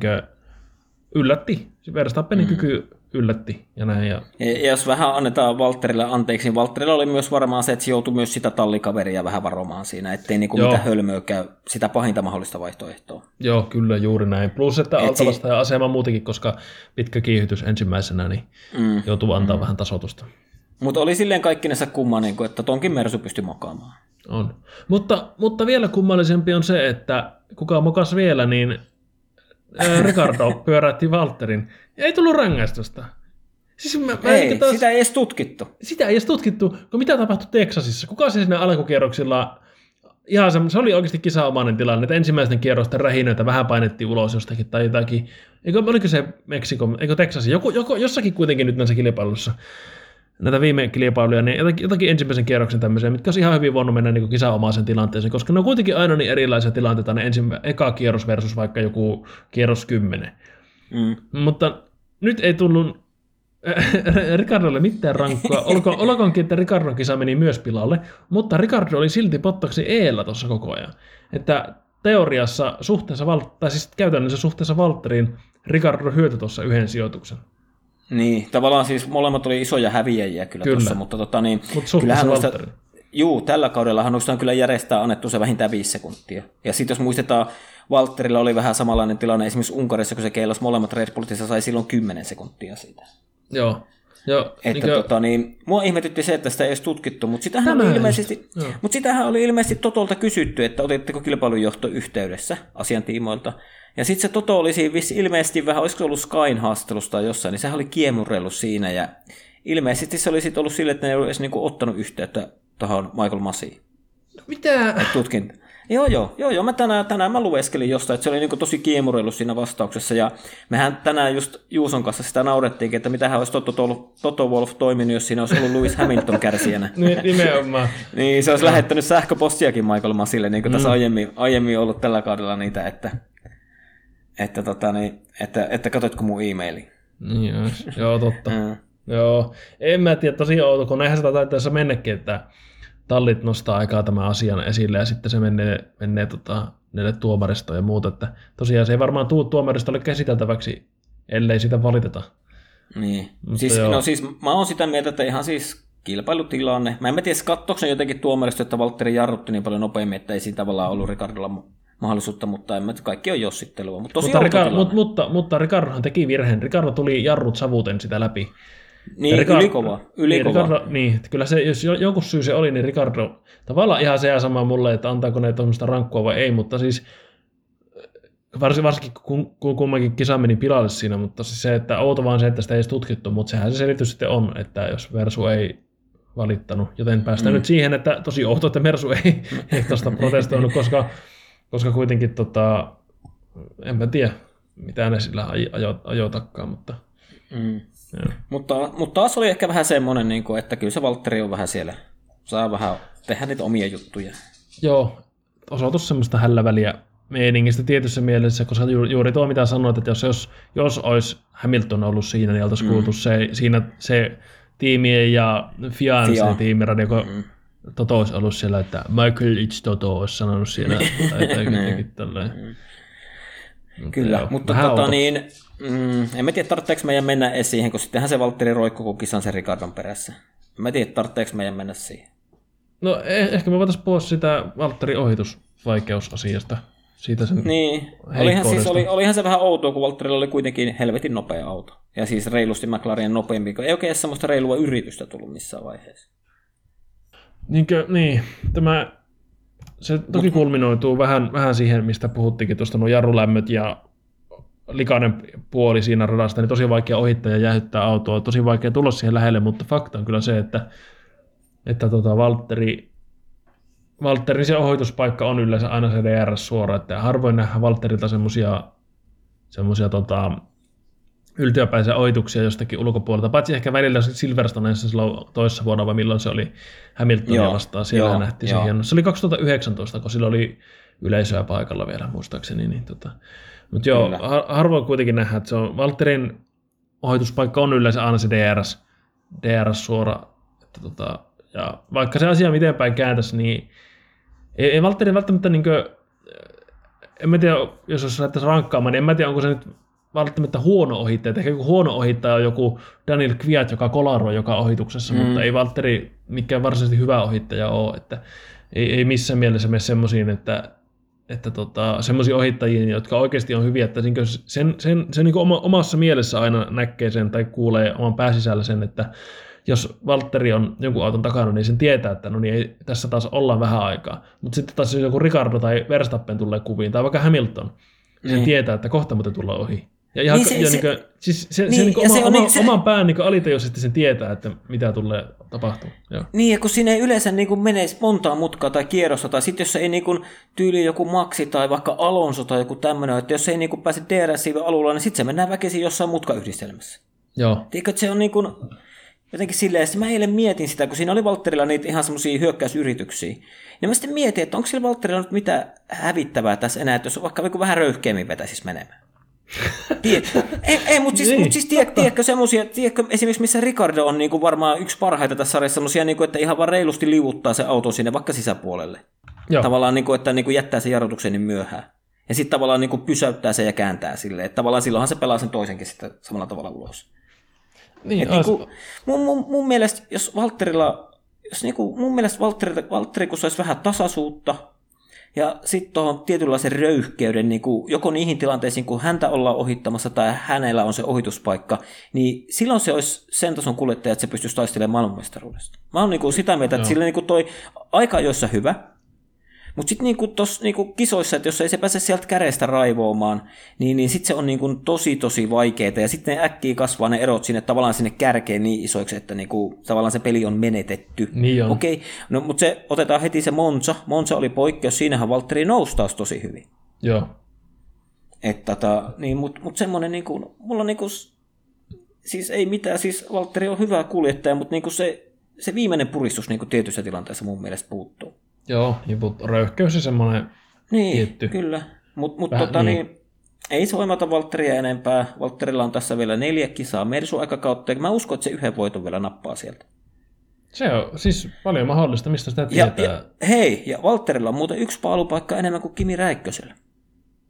B: yllätti. Verstappenin mm. kyky yllätti ja näin. Ja...
A: ja... jos vähän annetaan Valtterille anteeksi, niin Valtterilla oli myös varmaan se, että se joutui myös sitä tallikaveria vähän varomaan siinä, ettei niinku mitään hölmöä käy sitä pahinta mahdollista vaihtoehtoa.
B: Joo, kyllä juuri näin. Plus, että Et altavasta si- ja asema muutenkin, koska pitkä kiihytys ensimmäisenä, niin mm. joutuu antaa mm. vähän tasotusta.
A: Mutta oli silleen kaikkinensa kumma, niin kuin, että tonkin Mersu pystyi mokaamaan.
B: On. Mutta, mutta vielä kummallisempi on se, että kuka mokas vielä, niin Ricardo pyöräytti Walterin ja ei tullut rangaistusta.
A: Siis mä, mä ei, taas, sitä ei edes tutkittu.
B: Sitä ei edes tutkittu. No mitä tapahtui Texasissa? Kuka se siinä alkukierroksilla ihan se, se oli oikeasti kisaomainen tilanne, että ensimmäisten kierrosten rähinöitä vähän painettiin ulos jostakin tai jotakin. Eikö, oliko se Meksiko, eikö Texas, joku, joku, jossakin kuitenkin nyt näissä kilpailussa näitä viime kilpailuja, niin jotakin, jotakin ensimmäisen kierroksen tämmöisiä, mitkä olisi ihan hyvin voinut mennä niin kisaomaisen tilanteeseen, koska ne on kuitenkin aina niin erilaisia tilanteita, ne ensimmä, eka kierros versus vaikka joku kierros 10. Mm. Mutta nyt ei tullut Ricardolle mitään rankkua. Olko, olkoonkin, että Ricardon kisa meni myös pilalle, mutta Ricardo oli silti pottaksi eellä tuossa koko ajan. Että teoriassa suhteessa, tai siis käytännössä suhteessa Valtteriin Ricardo hyötyi tuossa yhden sijoituksen.
A: Niin, tavallaan siis molemmat oli isoja häviäjiä kyllä, kyllä. tuossa, mutta tota niin,
B: Mut kyllähän noista,
A: juu, tällä kaudella noista on kyllä järjestää annettu se vähintään viisi sekuntia. Ja sitten jos muistetaan, Walterilla oli vähän samanlainen tilanne esimerkiksi Unkarissa, kun se keilos molemmat Red Bullissa sai silloin 10 sekuntia siitä.
B: Joo.
A: Joo, että niin tota, niin, mua ihmetytti se, että sitä ei edes tutkittu, mutta sitähän, oli ilmeisesti, mutta sitähän oli ilmeisesti Totolta kysytty, että otitteko kilpailujohto yhteydessä asiantiimoilta. Ja sitten se Toto oli siinä ilmeisesti vähän, olisiko se ollut Skyn haastattelusta tai jossain, niin sehän oli kiemurrellut siinä ja ilmeisesti se oli sitten ollut sille, että ne ei ollut edes niinku ottanut yhteyttä tuohon Michael Masiin.
B: Mitä?
A: Tutkinta. Joo, joo, joo, joo. Mä tänään, tänään mä lueskelin jostain, että se oli niin tosi kiemurellut siinä vastauksessa. Ja mehän tänään just Juuson kanssa sitä naurettiinkin, että mitähän olisi Toto, Toto Wolf toiminut, jos siinä olisi ollut Lewis Hamilton kärsijänä.
B: niin, nimenomaan.
A: niin, se olisi lähettänyt sähköpostiakin Michael Masille, niin kuin mm. tässä aiemmin, aiemmin ollut tällä kaudella niitä, että, että, tota, niin, että, että katsoitko mun e-maili.
B: Niin, joo, totta. Joo, en mä tiedä, tosi outo, kun näinhän sitä taitaa mennäkin, että tallit nostaa aikaa tämän asian esille ja sitten se menee, menee tota, näille tuomaristoon ja muuta. Että tosiaan se ei varmaan tuu tuomaristolle käsiteltäväksi, ellei sitä valiteta.
A: Niin. siis, no siis mä oon sitä mieltä, että ihan siis kilpailutilanne. Mä en tiedä, katsoiko jotenkin tuomaristo, että Valtteri jarrutti niin paljon nopeammin, että ei siinä tavallaan ollut Ricardolla mahdollisuutta, mutta en mä, kaikki on jossittelua. Mutta,
B: mutta, Ricardo, mutta, mutta, mutta Ricardohan teki virheen. Ricardo tuli jarrut savuten sitä läpi.
A: Niin, Ricardo, ylikova. ylikova.
B: Niin, Ricardo, niin, kyllä se, jos joku syy se oli, niin Ricardo, tavallaan ihan se sama mulle, että antaako ne tuommoista rankkua vai ei, mutta siis varsinkin, varsinkin kun, kun kummankin kisa meni pilalle siinä, mutta siis se, että outo vaan se, että sitä ei edes tutkittu, mutta sehän se selitys sitten on, että jos Versu ei valittanut, joten päästään mm. nyt siihen, että tosi outo, että Mersu ei, ei tuosta protestoinut, koska, koska kuitenkin tota, en mä tiedä, mitä ne sillä ajo, mutta
A: mm. Mutta, mutta taas oli ehkä vähän semmoinen, niin kuin, että kyllä se Valtteri on vähän siellä, saa vähän tehdä niitä omia juttuja.
B: Joo, osoitus semmoista hälläväliä meiningistä tietyssä mielessä, koska juuri tuo mitä sanoit, että jos, jos, jos olisi Hamilton ollut siinä, niin oltaisiin mm. kuultu se, siinä se tiimien ja Fian Fia. tiimiradio, kun mm. Toto olisi ollut siellä, että Michael It's Toto olisi sanonut siinä, tai jotenkin niin. tälleen.
A: Mm. Kyllä, joo, mutta tota, niin, Mm, en mä tiedä, tarvitseeko meidän mennä edes siihen, kun sittenhän se Valtteri roikkuu kun kisan sen Ricardon perässä. En mä tiedä, tarvitseeko meidän mennä siihen.
B: No eh- ehkä me voitaisiin puhua sitä Valtteri ohitusvaikeusasiasta. Siitä sen
A: niin, olihan, siis, oli, olihan se vähän outoa, kun Valtterilla oli kuitenkin helvetin nopea auto. Ja siis reilusti McLaren nopeampi, kun ei oikein semmoista reilua yritystä tullut missään vaiheessa.
B: Niinkö, niin, tämä, se toki Mut, kulminoituu vähän, vähän siihen, mistä puhuttiinkin tuosta nuo jarrulämmöt ja likainen puoli siinä radasta, niin tosi vaikea ohittaa ja jäähyttää autoa, tosi vaikea tulla siihen lähelle, mutta fakta on kyllä se, että, että tota Valtteri, Valtterin se ohituspaikka on yleensä aina se DRS suora, että harvoin nähdään Valtterilta semmoisia semmoisia tota, yltiöpäisiä ohituksia jostakin ulkopuolelta, paitsi ehkä välillä Silverstoneissa silloin toissa vuonna, vai milloin se oli Hamiltonia vastaan, siellä joo, nähtiin se hieno. Se oli 2019, kun sillä oli yleisöä paikalla vielä muistaakseni. Niin tota. Mutta joo, har- harvoin kuitenkin nähdään, että se on Valtterin ohituspaikka on yleensä aina se DRS, DRS suora. Että tota, ja vaikka se asia miten päin kääntäisi, niin ei, ei Valtteri välttämättä niin kuin, en mä tiedä, jos olisi lähdettäisiin rankkaamaan, niin en mä tiedä, onko se nyt välttämättä huono ohittaja. Ehkä joku huono ohittaja on joku Daniel Kviat, joka kolaroi joka ohituksessa, mm. mutta ei Valtteri mikään varsinaisesti hyvä ohittaja ole. Että ei, ei missään mielessä mene semmoisiin, että, että tota, semmoisia ohittajia, jotka oikeasti on hyviä, että sen, sen, sen, sen niin omassa mielessä aina näkee sen tai kuulee oman pääsisällä sen, että jos Valtteri on jonkun auton takana, niin sen tietää, että no niin ei, tässä taas ollaan vähän aikaa. Mutta sitten taas jos joku Ricardo tai Verstappen tulee kuviin, tai vaikka Hamilton, niin sen niin. tietää, että kohta muuten tullaan ohi. Ja ihan, niin se, ja se, niin kuin, siis se, niin, se, niin oma, se oma, niin, se, oman pään niin alitajuisesti sen tietää, että mitä tulee tapahtumaan.
A: Niin, ja kun siinä ei yleensä niin kuin menee montaa mutkaa tai kierrosta, tai sitten jos ei niin kuin, tyyli joku Maxi tai vaikka Alonso tai joku tämmöinen, että jos ei niin kuin pääse DRS alulla, niin sitten se mennään väkisin jossain mutkayhdistelmässä.
B: Joo.
A: Tiedätkö, että se on niin kuin, jotenkin silleen, että mä eilen mietin sitä, kun siinä oli Valtterilla niitä ihan semmoisia hyökkäysyrityksiä. Niin mä sitten mietin, että onko sillä Valtterilla nyt mitä hävittävää tässä enää, että jos vaikka vähän röyhkeämmin vetäisi menemään. Ei, ei mutta siis, niin. mut siis tiedätkö, tiedätkö semmoisia, tiedätkö esimerkiksi missä Ricardo on niinku varmaan yksi parhaita tässä sarjassa, semmoisia, niinku, että ihan vaan reilusti liuuttaa se auto sinne vaikka sisäpuolelle. Joo. Tavallaan, niinku, että niinku jättää sen jarrutuksen niin myöhään. Ja sitten tavallaan niinku pysäyttää sen ja kääntää silleen, että tavallaan silloinhan se pelaa sen toisenkin sitten samalla tavalla ulos. Niin, niin kuin, mun, mun, mun mielestä, jos Valtterilla, jos niin kuin, mun mielestä Valtteri, Valtteri kun saisi vähän tasaisuutta, ja sitten tuohon tietynlaisen röyhkeyden, niin kuin joko niihin tilanteisiin, kun häntä ollaan ohittamassa tai hänellä on se ohituspaikka, niin silloin se olisi sen tason kuljettaja, että se pystyisi taistelemaan maailmanmestaruudesta. Mä oon niin kuin sitä mieltä, että sillä niin kuin toi aika joissa hyvä, mutta sitten niinku tuossa niinku kisoissa, että jos ei se pääse sieltä kärestä raivoamaan, niin, niin sitten se on niinku tosi tosi vaikeaa. Ja sitten äkkiä kasvaa ne erot sinne tavallaan sinne kärkeen niin isoiksi, että niinku, tavallaan se peli on menetetty.
B: Niin on.
A: Okei, no mutta se otetaan heti se Monza. Monza oli poikkeus, siinähän Valtteri nousi taas tosi hyvin.
B: Joo.
A: Että tota, niin, mutta mut semmoinen, niinku, mulla niinku, siis ei mitään, siis Valtteri on hyvä kuljettaja, mutta niinku se, se viimeinen puristus niinku tietyissä tilanteissa mun mielestä puuttuu.
B: Joo, niin, mutta röyhkeys ja semmoinen
A: niin,
B: tietty.
A: kyllä. Mutta mut, tota, niin. niin, ei se voimata Valtteria enempää. Valtterilla on tässä vielä neljä kisaa Mersu-aikakautta, mä uskon, että se yhden voiton vielä nappaa sieltä.
B: Se on siis paljon mahdollista, mistä sitä tietää.
A: Ja, ja, hei, ja Valtterilla on muuten yksi paalupaikka enemmän kuin Kimi Räikkösellä.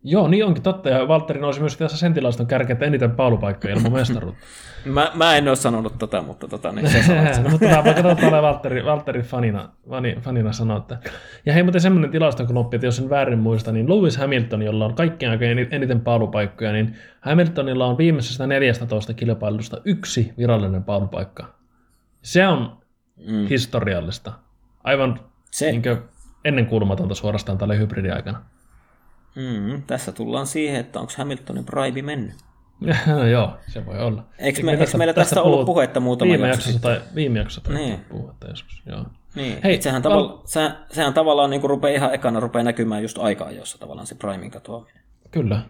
B: Joo, niin onkin totta. Ja Valtteri nousi myös tässä sentilaiston kärkeä eniten paalupaikkoja ilman mestaruutta.
A: mä, mä, en ole sanonut tota, mutta tota, niin
B: se Mutta mä katsotaan Valtteri, Valtteri fanina, fani, fanina sanoa, että... Ja hei, muuten semmoinen tilasto, kun oppii, että jos en väärin muista, niin Lewis Hamilton, jolla on kaikkien aikojen eniten paalupaikkoja, niin Hamiltonilla on viimeisestä 14 kilpailusta yksi virallinen paalupaikka. Se on mm. historiallista. Aivan se... niin ennen kuulumatonta suorastaan tälle hybridiaikana.
A: Mm, tässä tullaan siihen, että onko Hamiltonin Prime mennyt.
B: no joo, se voi olla.
A: Eikö, me, eikö meillä tästä, tästä ollut puhetta muutama
B: viime jaksossa tai, viime jaksossa tai niin. puhetta joskus, joo.
A: Niin, Hei, sehän, val... tavalla, se, sehän tavallaan niin rupeaa ihan ekana rupeaa näkymään just aikaa, jossa tavallaan se primin katoaminen.
B: Kyllä,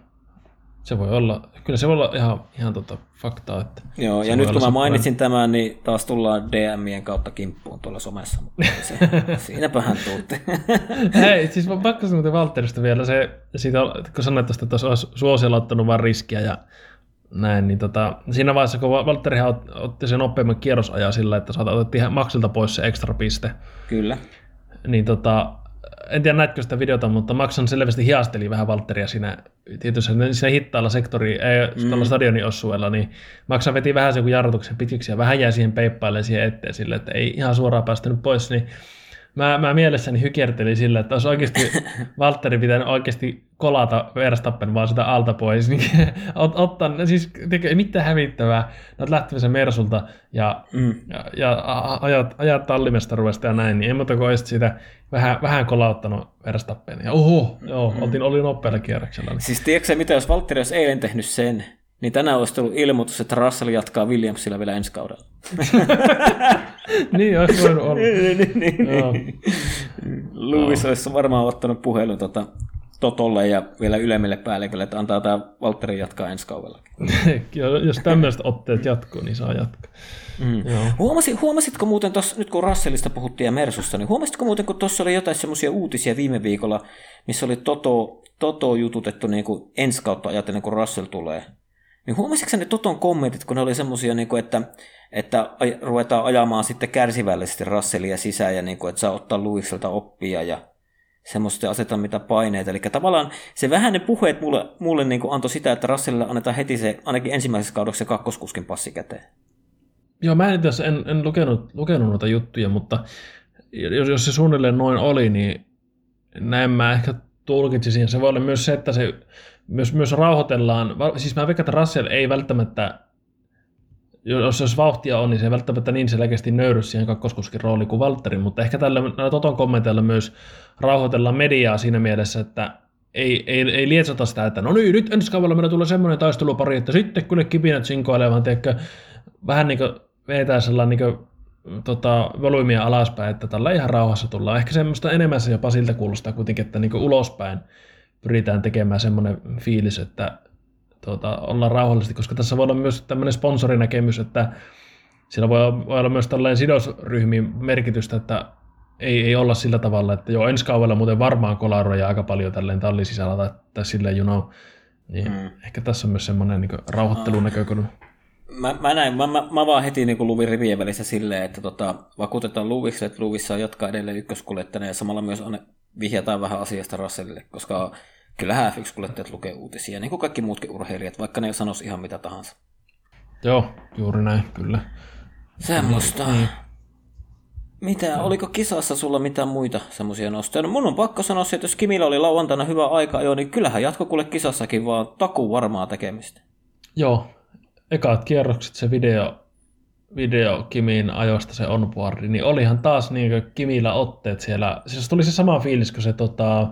B: se voi olla, kyllä se voi olla ihan, ihan tota faktaa. Että
A: Joo, ja nyt kun mä mainitsin tämän, niin taas tullaan DMien kautta kimppuun tuolla somessa. Se, siinäpähän tuutte.
B: Hei, siis mä pakko sanoa Valterista vielä, se, siitä, kun sanoit että tuossa olisi suosiolla ottanut vaan riskiä ja näin, niin tota, siinä vaiheessa, kun Valtteri otti sen nopeamman kierrosajan sillä, että saat otettiin Maxilta pois se ekstra piste.
A: Kyllä.
B: Niin tota, en tiedä näetkö sitä videota, mutta Maxon selvästi hiasteli vähän Valtteria siinä, tietysti siinä hittaalla sektori, ei mm. stadionin osuella, niin Maxa veti vähän sen jarrutuksen pitkiksi ja vähän jäi siihen peippailemaan siihen eteen sille, että ei ihan suoraan päästänyt pois, niin mä, mä mielessäni hykertelin sillä, että olisi oikeasti Valtteri pitänyt oikeasti kolata Verstappen vaan sitä alta pois, niin ot, ottaa, siis tekee mitään hävittävää, ne lähtemässä Mersulta ja, mm. ja, ja ajat, ajat tallimestaruudesta ja näin, niin en muuta kuin sitä vähän, vähän kolauttanut Verstappen. Ja oho, joo, mm. otin, oli nopealla kierroksella. Niin.
A: Siis tiedätkö mitä, jos Valtteri olisi eilen tehnyt sen, niin tänään olisi tullut ilmoitus, että Russell jatkaa Williamsilla vielä ensi kaudella.
B: niin, olisi voinut olla.
A: niin, niin, niin. Lewis olisi varmaan ottanut puhelun tota, Totolle ja vielä ylemmille päällikölle, että antaa tämä Valtteri jatkaa ensi kaudella.
B: Jos tämmöiset otteet jatkuu, niin saa jatkaa.
A: Mm. Huomasit, huomasitko muuten tuossa, nyt kun Russellista puhuttiin ja Mersusta, niin huomasitko muuten, kun tuossa oli jotain semmoisia uutisia viime viikolla, missä oli Toto, Toto jututettu niin kuin ensi kautta ajatellen, kun Russell tulee? Niin huomasitko ne Toton kommentit, kun ne oli semmoisia, niin että, että ruvetaan ajamaan sitten kärsivällisesti Russellia sisään ja niin kuin, että saa ottaa Luikselta oppia ja semmoista aseta mitä paineita. Eli tavallaan se vähän ne puheet mulle, mulle niin antoi sitä, että Russellille annetaan heti se, ainakin ensimmäisessä kaudessa se kakkoskuskin passi käteen.
B: Joo, mä en, en, en lukenut, lukenut noita juttuja, mutta jos, jos se suunnilleen noin oli, niin näin mä ehkä tulkitsisin. Se voi olla myös se, että se myös, myös rauhoitellaan. Siis mä veikkaan, että Russell ei välttämättä, jos, jos vauhtia on, niin se ei välttämättä niin selkeästi nöyry siihen kakkoskuskin rooli kuin Valtteri, mutta ehkä tällä Toton kommenteilla myös rauhoitellaan mediaa siinä mielessä, että ei, ei, ei lietsota sitä, että no niin, nyt ensi kaudella meillä tulee semmoinen taistelupari, että sitten kyllä kipinät sinkoilevan, tiedätkö, vähän niin kuin vetää sellainen niin kuin, tota, volyymia alaspäin, että tällä ihan rauhassa tullaan. Ehkä semmoista enemmän se jopa siltä kuulostaa kuitenkin, että niin ulospäin pyritään tekemään semmoinen fiilis, että tuota, ollaan rauhallisesti, koska tässä voi olla myös tämmöinen sponsorinäkemys, että siinä voi, voi olla myös tällainen sidosryhmien merkitystä, että ei, ei olla sillä tavalla, että joo, ensi kaudella muuten varmaan kolaroja aika paljon tälleen tallin sisällä tai, tai silleen, you know, niin mm. ehkä tässä on myös semmoinen niin rauhoittelunäkökulma.
A: Mä, mä, näin, mä, mä, mä vaan heti niin luvin rivien välissä silleen, että tota, vakuutetaan Luviksi, että Luvissa jatkaa edelleen ykköskuljettajana ja samalla myös vihjataan vähän asiasta Russellille, koska kyllähän F1-kuljettajat lukee uutisia, niin kuin kaikki muutkin urheilijat, vaikka ne sanois ihan mitä tahansa.
B: Joo, juuri näin, kyllä.
A: Semmoista. Niin. Mitä, oliko kisassa sulla mitään muita semmoisia nostoja? No mun on pakko sanoa että jos Kimillä oli lauantaina hyvä aika jo, niin kyllähän jatko kuule kisassakin vaan takuu varmaa tekemistä.
B: Joo, ekat kierrokset se video, video Kimin ajosta se onboardi, niin olihan taas niin Kimillä otteet siellä. Siis tuli se sama fiilis kuin se tota,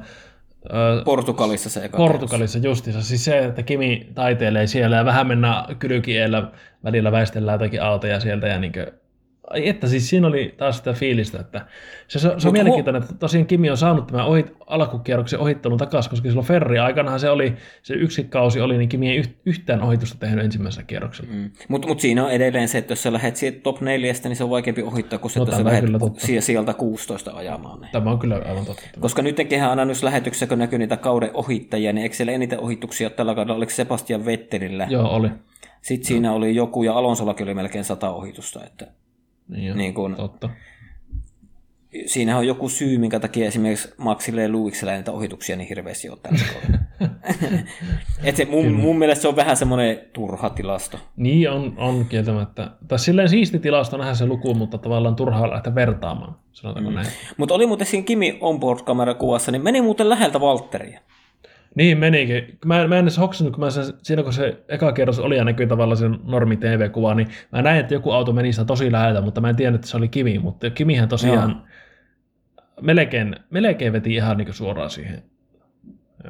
A: Portugalissa se eka
B: Portugalissa justiinsa. Siis se, että Kimi taiteilee siellä ja vähän mennään kylkiellä, välillä väistellään jotakin autoja sieltä ja niin kuin, Ai että siis siinä oli taas sitä fiilistä, että se, se, se on mielenkiintoinen, että tosiaan Kimi on saanut tämän ohit, alkukierroksen ohittelun takaisin, koska silloin Ferri aikanahan se oli, se yksi kausi oli, niin Kimi ei yhtään ohitusta tehnyt ensimmäisellä kierroksella. Mm.
A: Mutta mut siinä on edelleen se, että jos sä lähdet siitä top 4, niin se on vaikeampi ohittaa, kuin no, että sä lähdet sieltä 16 ajamaan.
B: Niin. Tämä on kyllä aivan totta.
A: Koska nyt aina nyt lähetyksessä, kun näkyy niitä kauden ohittajia, niin eikö siellä eniten ohituksia tällä kaudella, oliko Sebastian Vettelillä?
B: Joo, oli.
A: Sitten siinä oli joku, ja Alonsollakin oli melkein sata ohitusta, että
B: niin, niin kun, totta.
A: Siinä on joku syy, minkä takia esimerkiksi Maxille ja Luikselle näitä ohituksia niin hirveästi on tällä Et se, mun, mun mielestä se on vähän semmoinen turha tilasto.
B: Niin on, on kieltämättä. Tai silleen siisti tilasto nähdä se luku, mutta tavallaan turhaa lähteä vertaamaan, sanotaanko mm. näin.
A: Mutta oli muuten siinä Kimi onboard-kamerakuvassa, niin meni muuten läheltä Valtteria.
B: Niin menikin. Mä, mä en edes hoksannut, kun mä sen, siinä kun se eka kerros oli ja näkyi tavallaan sen normi TV-kuva, niin mä näin, että joku auto meni sitä tosi läheltä, mutta mä en tiedä, että se oli Kimi, mutta Kimihän tosiaan Joo. melkein, melkein veti ihan niin suoraan siihen.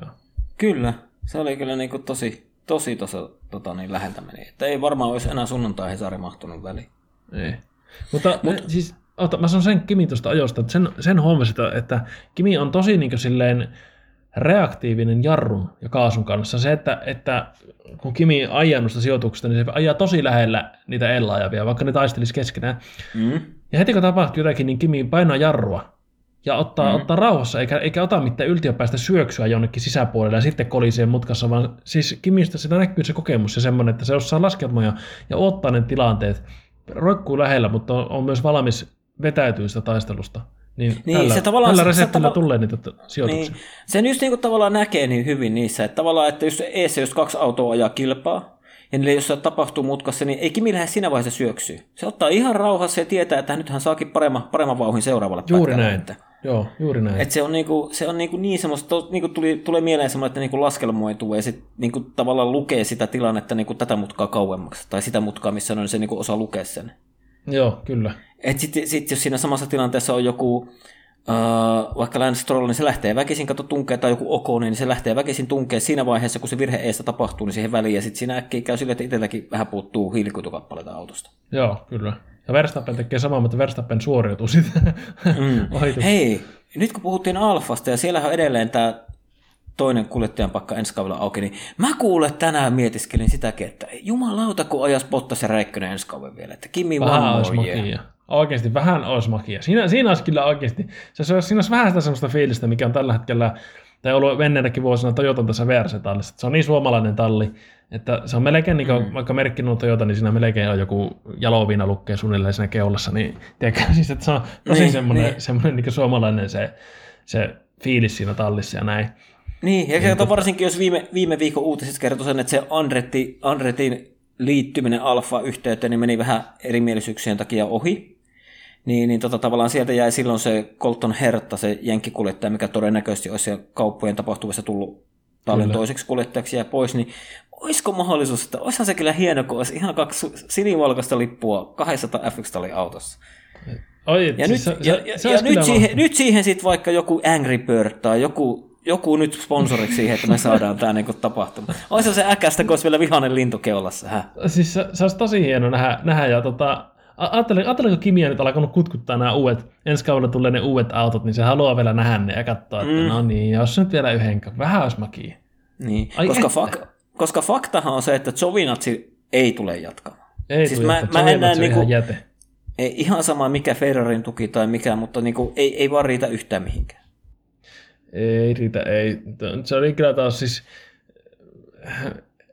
A: Joo. Kyllä, se oli kyllä niin kuin tosi, tosi tosi tota, niin läheltä meni. Että ei varmaan olisi enää sunnuntai Hesari mahtunut väliin.
B: Ei. Mutta Mut, siis, ota, mä sanon sen Kimi tuosta ajosta, että sen, sen huomasin, että Kimi on tosi niin silleen, reaktiivinen jarrun ja kaasun kanssa. Se, että, että kun Kimi ajaa noista sijoituksista, niin se ajaa tosi lähellä niitä ellaajavia, vaikka ne taistelisi keskenään. Mm. Ja heti kun tapahtuu jotakin, niin Kimi painaa jarrua ja ottaa, mm. ottaa rauhassa, eikä, eikä ota mitään yltiöpäistä syöksyä jonnekin sisäpuolelle ja sitten kolisee mutkassa, vaan siis Kimistä sitä näkyy se kokemus ja semmoinen, että se osaa laskelmoja ja ottaa ne tilanteet, roikkuu lähellä, mutta on, on myös valmis vetäytyä sitä taistelusta. Niin, niin tällä, se tavallaan, tällä reseptillä tava- tulee niitä sijoituksia. Niin,
A: sen just niin kuin tavallaan näkee niin hyvin niissä, että tavallaan, että jos eessä just kaksi autoa ajaa kilpaa, ja niille jossain tapahtuu mutkassa, niin ei Kimi lähde siinä vaiheessa syöksyä. Se ottaa ihan rauhassa ja tietää, että nyt hän saakin paremman, paremman vauhin seuraavalla
B: Juuri
A: pätkällä.
B: näin.
A: Että,
B: Joo, juuri näin.
A: että se on niinku, se on niinku niin semmoista, to- niinku tuli, tulee mieleen semmoinen, että niinku laskelmoituu ja sitten niinku tavallaan lukee sitä tilannetta niinku tätä mutkaa kauemmaksi, tai sitä mutkaa, missä on, niin se niinku osaa lukea sen.
B: Joo, kyllä.
A: Et sitten sit, jos siinä samassa tilanteessa on joku, uh, vaikka Lance Stroll, niin se lähtee väkisin, kato tunkee, tai joku Okone, niin se lähtee väkisin tunkee siinä vaiheessa, kun se virhe eestä tapahtuu, niin siihen väliin, ja sitten siinä äkkiä käy sille, että itselläkin vähän puuttuu hiilikuitukappaleita autosta.
B: Joo, kyllä. Ja Verstappen tekee samaa, mutta Verstappen suoriutuu siitä mm.
A: Hei, nyt kun puhuttiin Alfasta, ja siellä on edelleen tämä toinen kuljettajan pakka ensi kaudella auki, niin mä kuulen tänään mietiskelin sitäkin, että jumalauta, kun ajas Bottas ja Räikkönen ensi kauden vielä, että Kimi
B: Vähän olisi makia. Oikeasti, vähän olisi makia. Siinä, siinä olisi kyllä oikeasti, se, se, olisi- siinä olisi vähän sitä sellaista fiilistä, mikä on tällä hetkellä, tai ollut menneenäkin vuosina Toyotan tässä VRC-tallissa. Se on niin suomalainen talli, että se on melkein, niin kuin, mm. vaikka merkki on Toyota, niin siinä melkein on joku jaloviina lukkee suunnilleen siinä keulassa, niin tiedätkö, siis, että se on tosi
A: Niin,
B: semmoinen,
A: niin.
B: semmoinen niin suomalainen se, se fiilis siinä tallissa ja näin.
A: Niin, ja kato, varsinkin jos viime, viime viikon uutiset kertoi sen, että se Andretti, Andretin liittyminen Alfa-yhteyteen niin meni vähän erimielisyyksien takia ohi. Niin, niin tota, tavallaan sieltä jäi silloin se Colton Herta, se jenkkikuljettaja, mikä todennäköisesti olisi kauppojen tapahtuvassa tullut tallin
B: Kyllä.
A: toiseksi kuljettajaksi ja pois, niin olisiko mahdollisuus, että olisihan se kyllä hieno, kun olisi ihan kaksi sinivalkoista lippua 200 FX-tallin autossa.
B: Oi,
A: Ja,
B: siis
A: nyt,
B: se,
A: ja,
B: se,
A: ja,
B: se
A: ja
B: olisi
A: nyt, siihen, nyt siihen sitten vaikka joku Angry Bird tai joku, joku nyt sponsoriksi siihen, että me saadaan tämä niinku tapahtuma. Olisi se äkästä, kun olisi vielä vihainen lintu keulassa. Hä?
B: Siis se, se olisi tosi hieno nähdä, nähdä ja tota, a- ajattele, ajattele, kun Kimi on nyt alkanut kutkuttaa nämä uudet, ensi kaudella tulee ne uudet autot, niin se haluaa vielä nähdä ne ja katsoa, että
A: Mm.
B: no niin, jos nyt vielä yhden, vähän olisi makia.
A: Niin.
B: Ai
A: Koska,
B: että.
A: fak, koska faktahan on se, että Giovinazzi ei tule jatkamaan.
B: Ei
A: Siis
B: tule,
A: mä- mä en näe
B: on ihan
A: niinku-
B: jäte.
A: Ei ihan sama mikä Ferrarin tuki tai mikä, mutta niinku, ei, ei vaan riitä yhtään mihinkään.
B: Ei riitä, ei. Se oli kyllä taas siis...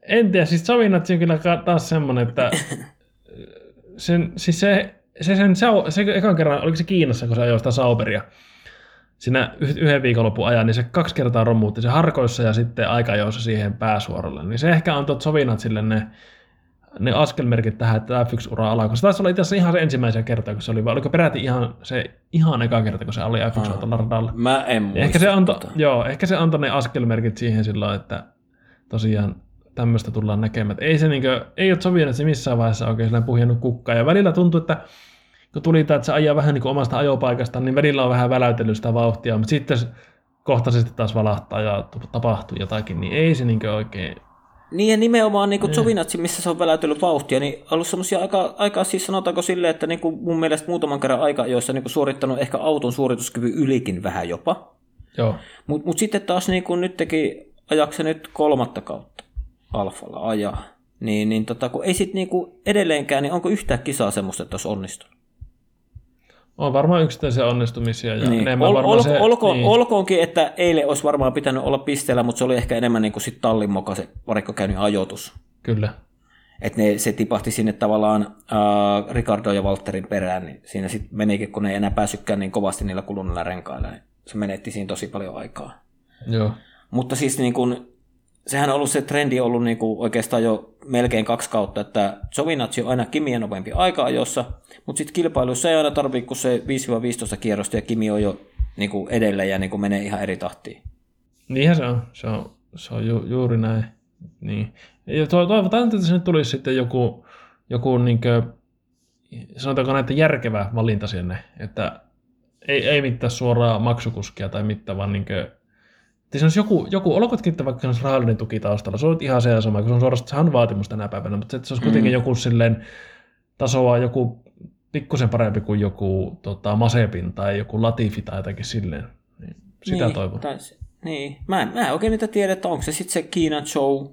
B: En tiedä, siis Savinatsi on kyllä taas semmonen, että sen, siis se, se, sen, se, se ekan kerran, oliko se Kiinassa, kun se ajoi sitä Sauberia, siinä yh- yhden viikonlopun ajan, niin se kaksi kertaa romuutti se harkoissa ja sitten aikajoissa siihen pääsuoralle. Niin se ehkä antoi Sovinatsille ne, ne askelmerkit tähän, että F1-ura alkoi. Se taisi olla itse asiassa ihan se ensimmäisiä kertaa, kun se oli, vai oliko peräti ihan se ihan eka kerta, kun se oli F1-autolla radalla.
A: Mä en muista.
B: Ehkä se, antoi,
A: tota.
B: joo, ehkä se antoi ne askelmerkit siihen silloin, että tosiaan tämmöistä tullaan näkemään. Et Ei, se niinkö, ei ole sopinut, että se missään vaiheessa oikein silleen puhjennut kukkaa. Ja välillä tuntuu, että kun tuli tämä, että se ajaa vähän niin kuin omasta ajopaikasta, niin välillä on vähän väläytellyt sitä vauhtia, mutta sitten se kohta se sitten taas valahtaa ja tapahtuu jotakin, niin ei se niinkö oikein...
A: Niin ja nimenomaan niin Giovinazzi, missä se on väläytellyt vauhtia, niin ollut semmoisia aika, aika siis sanotaanko silleen, että niin kuin mun mielestä muutaman kerran aika, joissa niin kuin suorittanut ehkä auton suorituskyvyn ylikin vähän jopa.
B: Joo,
A: Mutta mut sitten taas niin kuin nyt teki ajakse nyt kolmatta kautta Alfalla ajaa. Niin, niin tota, kun ei sit niinku edelleenkään, niin onko yhtään kisaa semmoista, että olisi onnistunut?
B: On varmaan yksittäisiä onnistumisia. Ja
A: Niin.
B: enemmän
A: Ol,
B: varmaan
A: olko,
B: se,
A: olko,
B: niin,
A: Olkoonkin, että eilen olisi varmaan pitänyt olla pisteellä, mutta se oli ehkä enemmän niin kuin sit tallin moka se varikko käynyt ajoitus.
B: Kyllä.
A: Että ne, se tipahti sinne tavallaan äh, Ricardo ja Walterin perään, niin siinä sitten menikin, kun ne ei enää päässytkään niin kovasti niillä kuluneilla renkailla, niin se menetti siinä tosi paljon aikaa.
B: Joo.
A: Mutta siis niin kun, sehän on ollut se trendi ollut niin kuin oikeastaan jo melkein kaksi kautta, että Giovinazzi on aina Kimien nopeampi aika-ajossa, mutta sitten kilpailussa ei aina tarvitse kuin se 5-15 kierrosta ja Kimi on jo niin kuin edellä ja niin kuin menee ihan eri tahtiin.
B: Niinhän se on. Se on, se on ju, juuri näin. Niin. Ja to, toivotaan, että sinne tulisi sitten joku, joku niinkö, sanotaanko näitä järkevä valinta sinne, että ei, ei mitään suoraa maksukuskia tai mitään, vaan niinkö, että se olisi joku, joku olkoonkin, että vaikka olisi rahallinen tuki taustalla, se on ihan se sama, kun se on suorastaan vaatimus tänä päivänä, mutta se, että se olisi kuitenkin
A: Mm.
B: joku silleen tasoa joku pikkusen parempi kuin joku tota, Masepin tai joku Latifi tai jotakin silleen. Niin, sitä
A: niin,
B: toivon.
A: Tai, se- niin. Mä, en- mä en oikein niitä tiedä, että onko se sitten se Kiina Show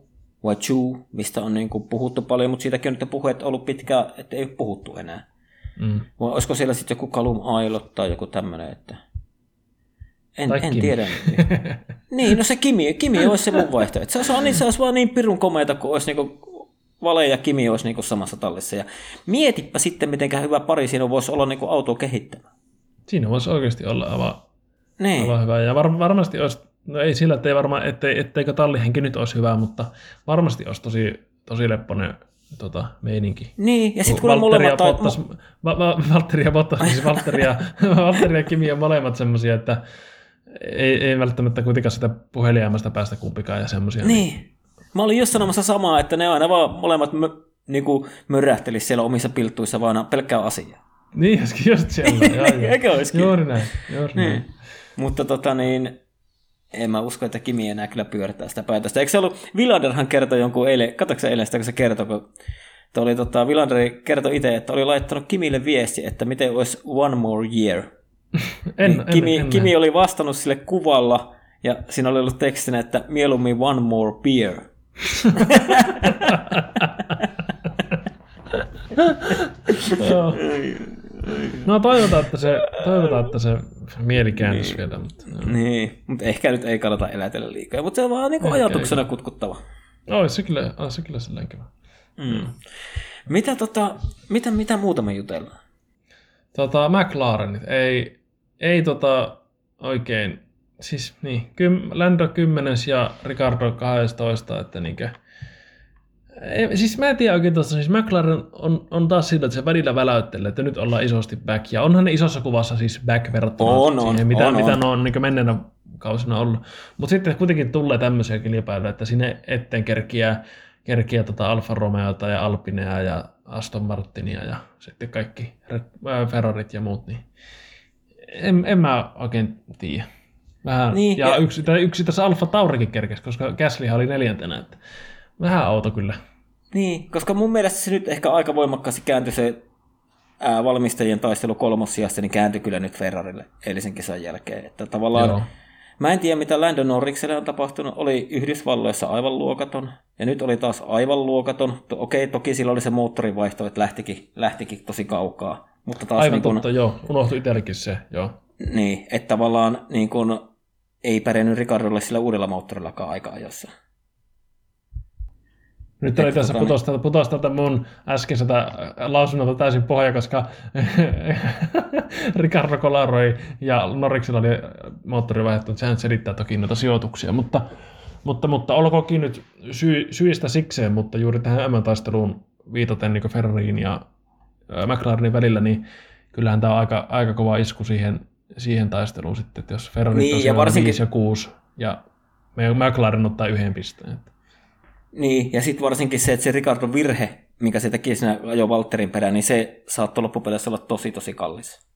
A: vai Chu, mistä on niin kuin puhuttu paljon, mutta siitäkin on nyt puheet ollut pitkään, että ei ole puhuttu enää.
B: Mm.
A: Vai olisiko siellä sitten joku Kalum Ailot tai joku tämmöinen, että... En,
B: Tai
A: en
B: Kimi.
A: tiedä. niin, no se Kimi, Kimi olisi se mun vaihtoehto. Se, on, niin, se olisi vaan niin pirun komeita, kun olisi niinku Vale ja Kimi olisi niinku samassa tallissa. Ja mietipä sitten, miten hyvä pari siinä voisi olla niinku autoa kehittämään.
B: Siinä voisi oikeasti olla aivan,
A: Niin.
B: aivan hyvä. Ja var, varmasti olisi, no ei sillä, että ei varmaan, ettei, etteikö tallihenki nyt olisi hyvä, mutta varmasti olisi tosi, tosi lepponen tota, meininki.
A: Niin, ja sitten kun
B: molemmat... Bottas, tai... va, va, Valtteri ja Bottas, siis Valtteri ja, Valtteri ja Kimi on molemmat semmoisia, että ei, ei välttämättä kuitenkaan sitä puhelijäämästä päästä kumpikaan ja semmoisia.
A: Niin. Mä olin just sanomassa samaa, että ne aina vaan molemmat mö, niinku, mörrähtelis siellä omissa pilttuissa vaan pelkkää asiaa.
B: Niin, just siellä. joo, joo.
A: Eikö olisikin?
B: Juuri näin. Juuri niin. näin.
A: Mutta tota niin, en mä usko, että Kimi enää kyllä pyörittää sitä päätöstä. Eikö se ollut, Villaderhan kertoi jonkun eilen, katsoitko eilen sitä, kun se kertoi, kun oli tota, Villanderi kertoi itse, että oli laittanut Kimille viesti, että miten olisi one more year.
B: en, niin
A: Kimi,
B: en, en,
A: Kimi oli vastannut sille kuvalla, ja siinä oli ollut tekstinä, että mieluummin one more beer.
B: No toivotaan, että se, toivotaan, että se mieli kääntyisi
A: niin.
B: vielä. Mutta,
A: no. Niin, mutta ehkä nyt ei kannata elätellä liikaa, mutta se on vaan niin ajatuksena ei. kutkuttava.
B: Oi, se kyllä, oh, se kyllä silleen kiva.
A: Mm. Mitä, tota, mitä, mitä muuta me jutellaan?
B: Tota, McLarenit, ei, ei tota oikein, siis niin, kym, Lando 10 ja Ricardo 12, että niinkö, ei, siis mä en tiedä oikein tuossa, siis McLaren on, on taas siitä, että se välillä väläyttelee, että nyt ollaan isosti back, ja onhan ne isossa kuvassa siis back verrattuna
A: on,
B: siihen,
A: on,
B: mitä,
A: on,
B: mitä
A: on.
B: ne on niin menneenä kausina ollut. Mutta sitten kuitenkin tulee tämmöisiä kilpailuja, että sinne etten kerkiä, kerkiä tota Alfa Romeota ja Alpinea ja Aston Martinia ja sitten kaikki äh, Ferrarit ja muut, niin en, en mä oikein tiedä. Vähän,
A: Niin,
B: ja,
A: ja-
B: yksi, tai yksi tässä Alfa Taurikin kerkesi, koska Gaslyhan oli neljäntenä. Että vähän auto kyllä.
A: Niin, koska mun mielestä se nyt ehkä aika voimakkaasti kääntyi se ää, valmistajien taistelu kolmossijasta, niin kääntyi kyllä nyt Ferrarille eilisen kisan jälkeen. Että tavallaan,
B: Joo.
A: mä en tiedä mitä Lando Norrikselle on tapahtunut, oli Yhdysvalloissa aivan luokaton, ja nyt oli taas aivan luokaton. To- Okei, toki sillä oli se moottorivaihto, että lähtikin, lähtikin tosi kaukaa. Mutta taas
B: Aivan
A: niin kun,
B: totta, joo. Unohtui itsellekin se, joo.
A: niin, että tavallaan niin kun, ei pärjännyt Ricardolle sillä uudella moottorillakaan aika ajossa.
B: Nyt oli
A: Että
B: tässä
A: tota niin-
B: putosi tältä, mun äskeiseltä lausunnolta täysin pohja, koska Ricardo Colaroi ja Norriksella oli moottori vaihdettu, sehän selittää toki noita sijoituksia, mutta, mutta, mutta olkoonkin nyt syy, syistä sikseen, mutta juuri tähän M-taisteluun viitaten niin Ferrariin ja McLarenin välillä, niin kyllähän tämä on aika, aika kova isku siihen, siihen taisteluun sitten, että jos Ferrari
A: Niin, ja
B: on
A: varsinkin-
B: 5 ja 6 ja McLaren ottaa yhden pisteen.
A: Niin, ja sitten varsinkin se, että se Ricardon virhe, mikä se teki siinä ajo Valtterin perään, niin se saattoi loppupeleissä olla tosi tosi kallis.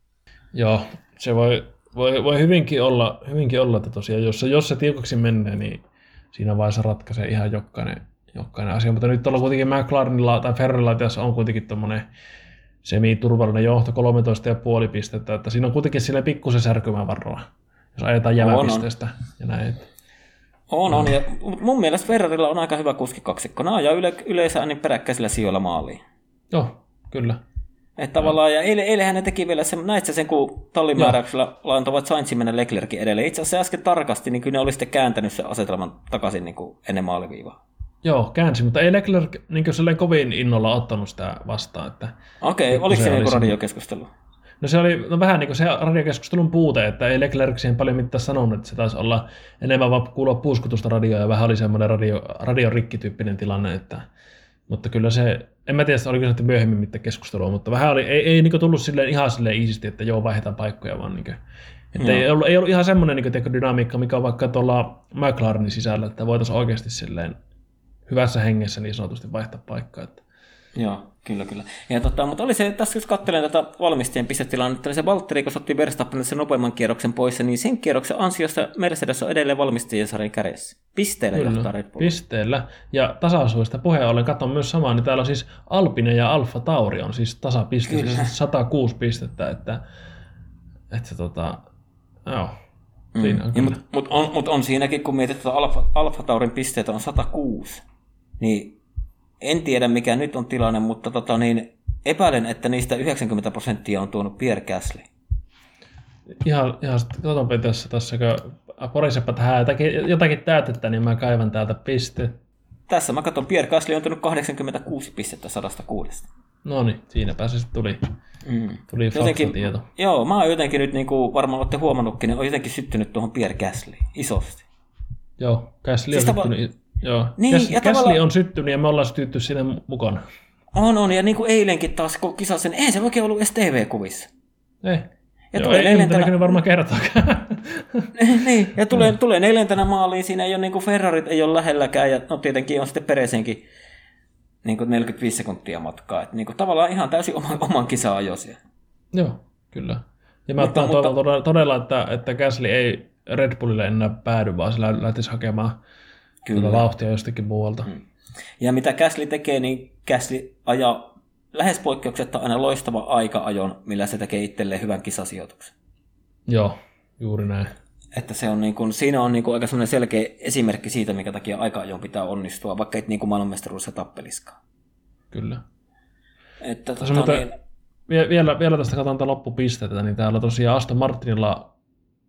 B: Joo, se voi, voi, voi hyvinkin, olla, hyvinkin olla, että tosiaan jos jos se tiukaksi menee, niin siinä vaiheessa ratkaisee ihan jokainen, jokainen asia. Mutta nyt ollaan kuitenkin McLarenilla tai Ferrarilla tässä on kuitenkin tuommoinen semi-turvallinen johto 13,5 pistettä, että siinä on kuitenkin sille pikkusen särkymään varoa, jos ajetaan
A: On, on.
B: jämäpisteestä ja näin.
A: On, on. Ja mun mielestä Ferrarilla on aika hyvä kuskikaksikko. Nämä ajaa yle, yleensä niin peräkkäisillä sijoilla maaliin.
B: Joo, kyllä.
A: Että tavallaan, ja eilen, eilenhän ne teki vielä sen, näit sen, kun tallimääräyksellä laantavat Sainzin mennä Leclerkin edelleen. Itse asiassa äsken tarkasti, niin kyllä ne oli sitten kääntänyt sen asetelman takaisin niin kuin ennen maaliviivaa.
B: Joo, käänsi, mutta ei Leclerc niin silleen kovin innolla ottanut sitä vastaan. Että
A: Okei,
B: Pikkusen
A: oliko se
B: semmoinen-
A: radiokeskustelu?
B: No se oli no vähän niin kuin se radiokeskustelun puute, että ei Leclerc siihen paljon mitään sanonut, että se taisi olla enemmän vaan kuulua puuskutusta radioa ja vähän oli semmoinen radio, radiorikkityyppinen tilanne, että, mutta kyllä se, en mä tiedä, oliko se myöhemmin mitään keskustelua, mutta vähän oli, ei, ei niin tullut silleen ihan silleen iisisti, että joo, vaihdetaan paikkoja, vaan niin kuin, että ei ollut, ei ollut ihan semmoinen niin kuin, dynamiikka, mikä on vaikka tuolla McLarenin sisällä, että voitaisiin oikeasti silleen hyvässä hengessä niin sanotusti vaihtaa paikkaa. Että.
A: Joo, kyllä, kyllä. Ja tota, mutta oli se, tässä jos katselen tätä valmistajien pistetilannetta, niin se Valtteri, kun otti Verstappenin sen nopeamman kierroksen pois, niin sen kierroksen ansiosta Mercedes on edelleen valmistajien sarjan kärjessä. Pisteellä johtaa Red Bull.
B: pisteellä. Ja tasaisuudesta puheen ollen, katson myös samaa, niin täällä on siis Alpine ja Alfa Tauri on siis tasapiste,
A: Kyllä.
B: siis 106 pistettä, että, että tota, joo, siinä on
A: Ja,
B: kyllä.
A: mutta mut on, mut on siinäkin, kun mietit, että Alfa, Alfa Taurin pisteet on 106, niin en tiedä mikä nyt on tilanne, mutta tota, niin, epäilen, että niistä 90 prosenttia on tuonut Pierre Gasly.
B: Ihan, ihan katsonpa tässä, tässä kun porisepa tähän jotakin, jotakin täytettä, niin mä kaivan täältä piste.
A: Tässä mä katson, Pierre Gasly on tuonut 86 pistettä 106.
B: No niin, siinäpä se sitten tuli,
A: Mm.
B: tuli
A: Jotenkin,
B: faktatieto.
A: joo, mä oon jotenkin nyt, niin kuin varmaan olette huomannutkin, niin on jotenkin syttynyt tuohon Pierre Gasly isosti.
B: Joo, Gasly on
A: Siis tapa-
B: syttynyt Joo.
A: Niin,
B: Käs,
A: ja
B: Käsli
A: tavallaan-
B: on syttynyt ja me ollaan sytytty siinä mukana.
A: On, on, ja niin kuin eilenkin taas, kun kisasin, eihän se oikein ollut edes TV-kuvissa.
B: Ei.
A: Ja
B: Joo,
A: tulee
B: ei, ei
A: neljäntenä-
B: näkynyt varmaan kertaakaan.
A: niin, ja tulee, tulee neljäntenä maaliin, siinä ei ole niin kuin Ferrarit ei ole lähelläkään, ja no tietenkin on sitten Peresenkin niin kuin 45 sekuntia matkaa. Että niin kuin tavallaan ihan täysin oman, oman kisa ajoi siellä.
B: Joo, kyllä. Ja mä
A: Mutta-
B: mutta, todella, todella, että, että Gasly ei Red Bullille enää päädy, vaan se lä- lähtisi hakemaan
A: Kyllä.
B: tuota vauhtia jostakin muualta. Mm.
A: Ja mitä Käsli tekee, niin Käsli ajaa lähes poikkeuksetta aina loistava aika-ajon, millä se tekee itselleen hyvän kisasijoituksen.
B: Joo, juuri näin.
A: Että se on niin kuin, siinä on niin kuin aika selkeä esimerkki siitä, mikä takia aika-ajon pitää onnistua, vaikka et niin kuin maailmanmestaruudessa tappeliskaan.
B: Kyllä.
A: Että, tota,
B: muuten-
A: niin,
B: Vie- Vielä, vielä tästä katsotaan loppupisteitä, niin täällä tosiaan Aston Martinilla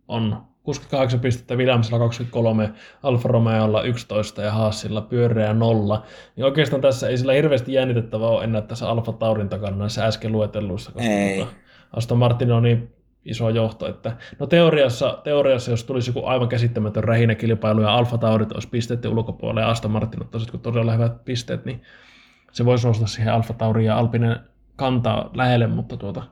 B: on 68 pistettä, Williamsilla 23, Alfa Romeolla 11 ja Haasilla pyöreä nolla. Niin oikeastaan tässä ei sillä hirveästi jännitettävää ole enää tässä Alfa Taurin takana näissä äsken luetelluissa, koska
A: Ei.
B: Tuota, Aston Martin on niin iso johto, että no teoriassa, teoriassa jos tulisi joku aivan käsittämätön rähinäkilpailu ja Alfa Taurit olisi pisteiden ulkopuolella ja Aston Martin ottaisi todella hyvät pisteet, niin se voisi nousta siihen Alfa Taurin ja Alpinen kantaa lähelle, mutta tuota,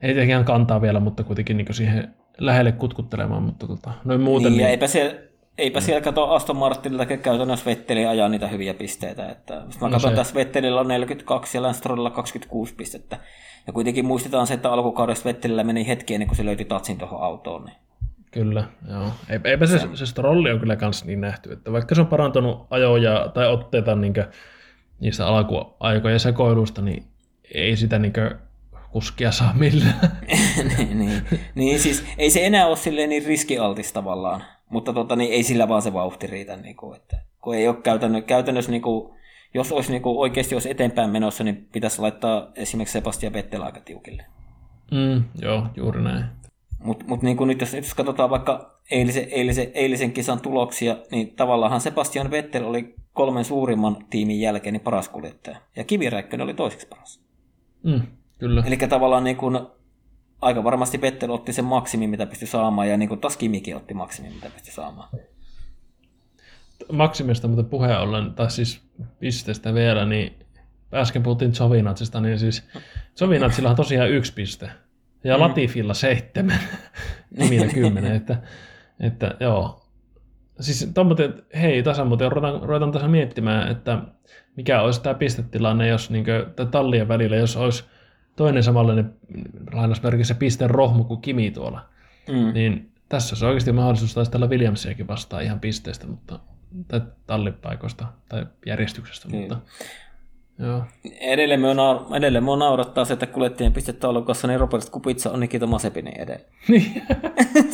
B: ei tietenkään kantaa vielä, mutta kuitenkin niin siihen lähelle kutkuttelemaan, mutta tota, noin muuten.
A: niin,
B: Niin,
A: eipä siellä, eipä siellä kato Aston Martinilta käytännössä Vetteli ajaa niitä hyviä pisteitä. Että, mä
B: No
A: katson
B: se-
A: tässä Vettelillä on 42 ja Lance Strollilla 26 pistettä. Ja kuitenkin muistetaan se, että alkukaudesta Vettelillä meni hetki ennen kuin se löyti tatsin tuohon autoon. Niin.
B: Kyllä, joo. Eipä, eipä se, se Strolli on kyllä kans niin nähty, että vaikka se on parantanut ajoja tai otteita niin niistä alkuaikojen sekoilusta, niin ei sitä niin kuskia saa millään.
A: niin, niin, niin, siis ei se enää ole silleen niin riskialtis tavallaan, mutta tota, niin ei sillä vaan se vauhti riitä. Niin kuin, että, kun ei ole käytännö, käytännössä, niin kuin, jos olisi niin kuin, oikeasti olisi eteenpäin menossa, niin pitäisi laittaa esimerkiksi Sebastian Vettel aika tiukille.
B: Mm, joo, juuri näin.
A: Mutta mut niin nyt, jos, jos katsotaan vaikka eilisen, eilisen, eilisen kisan tuloksia, niin tavallaan Sebastian Vettel oli kolmen suurimman tiimin jälkeen niin paras kuljettaja. Ja Kimi Räikkönen oli toiseksi paras.
B: Mm, kyllä.
A: Eli tavallaan niin kuin, aika varmasti Vettel otti sen maksimin, mitä pystyi saamaan, ja niin kuin taas Kimikin otti maksimin, mitä pystyi saamaan.
B: Maksimista muuten puheen ollen, tai siis pisteestä vielä, niin äsken puhuttiin Giovinazista, niin siis Giovinazilla on tosiaan yksi piste. Ja
A: Mm.
B: Latifilla seitsemän, Kimillä kymmenen, että, että joo. Siis tommoten, hei, tässä muuten ruvetaan, ruvetaan tässä miettimään, että mikä olisi tämä pistetilanne, jos niinkö, tai tallien välillä, jos olisi toinen samanlainen lainausmerkissä piste rohmu kuin Kimi tuolla.
A: Mm.
B: Niin tässä se oikeasti mahdollisuus taistella Williamsiakin vastaan ihan pisteestä, mutta, tai tallipaikoista tai järjestyksestä,
A: Niin.
B: mutta joo.
A: Edelleen me, naur- edelleen me naurattaa se, että kuljettajien pistetaulukossa niin Robert Kupica on Nikita Mazepinin edellä.
B: Niin,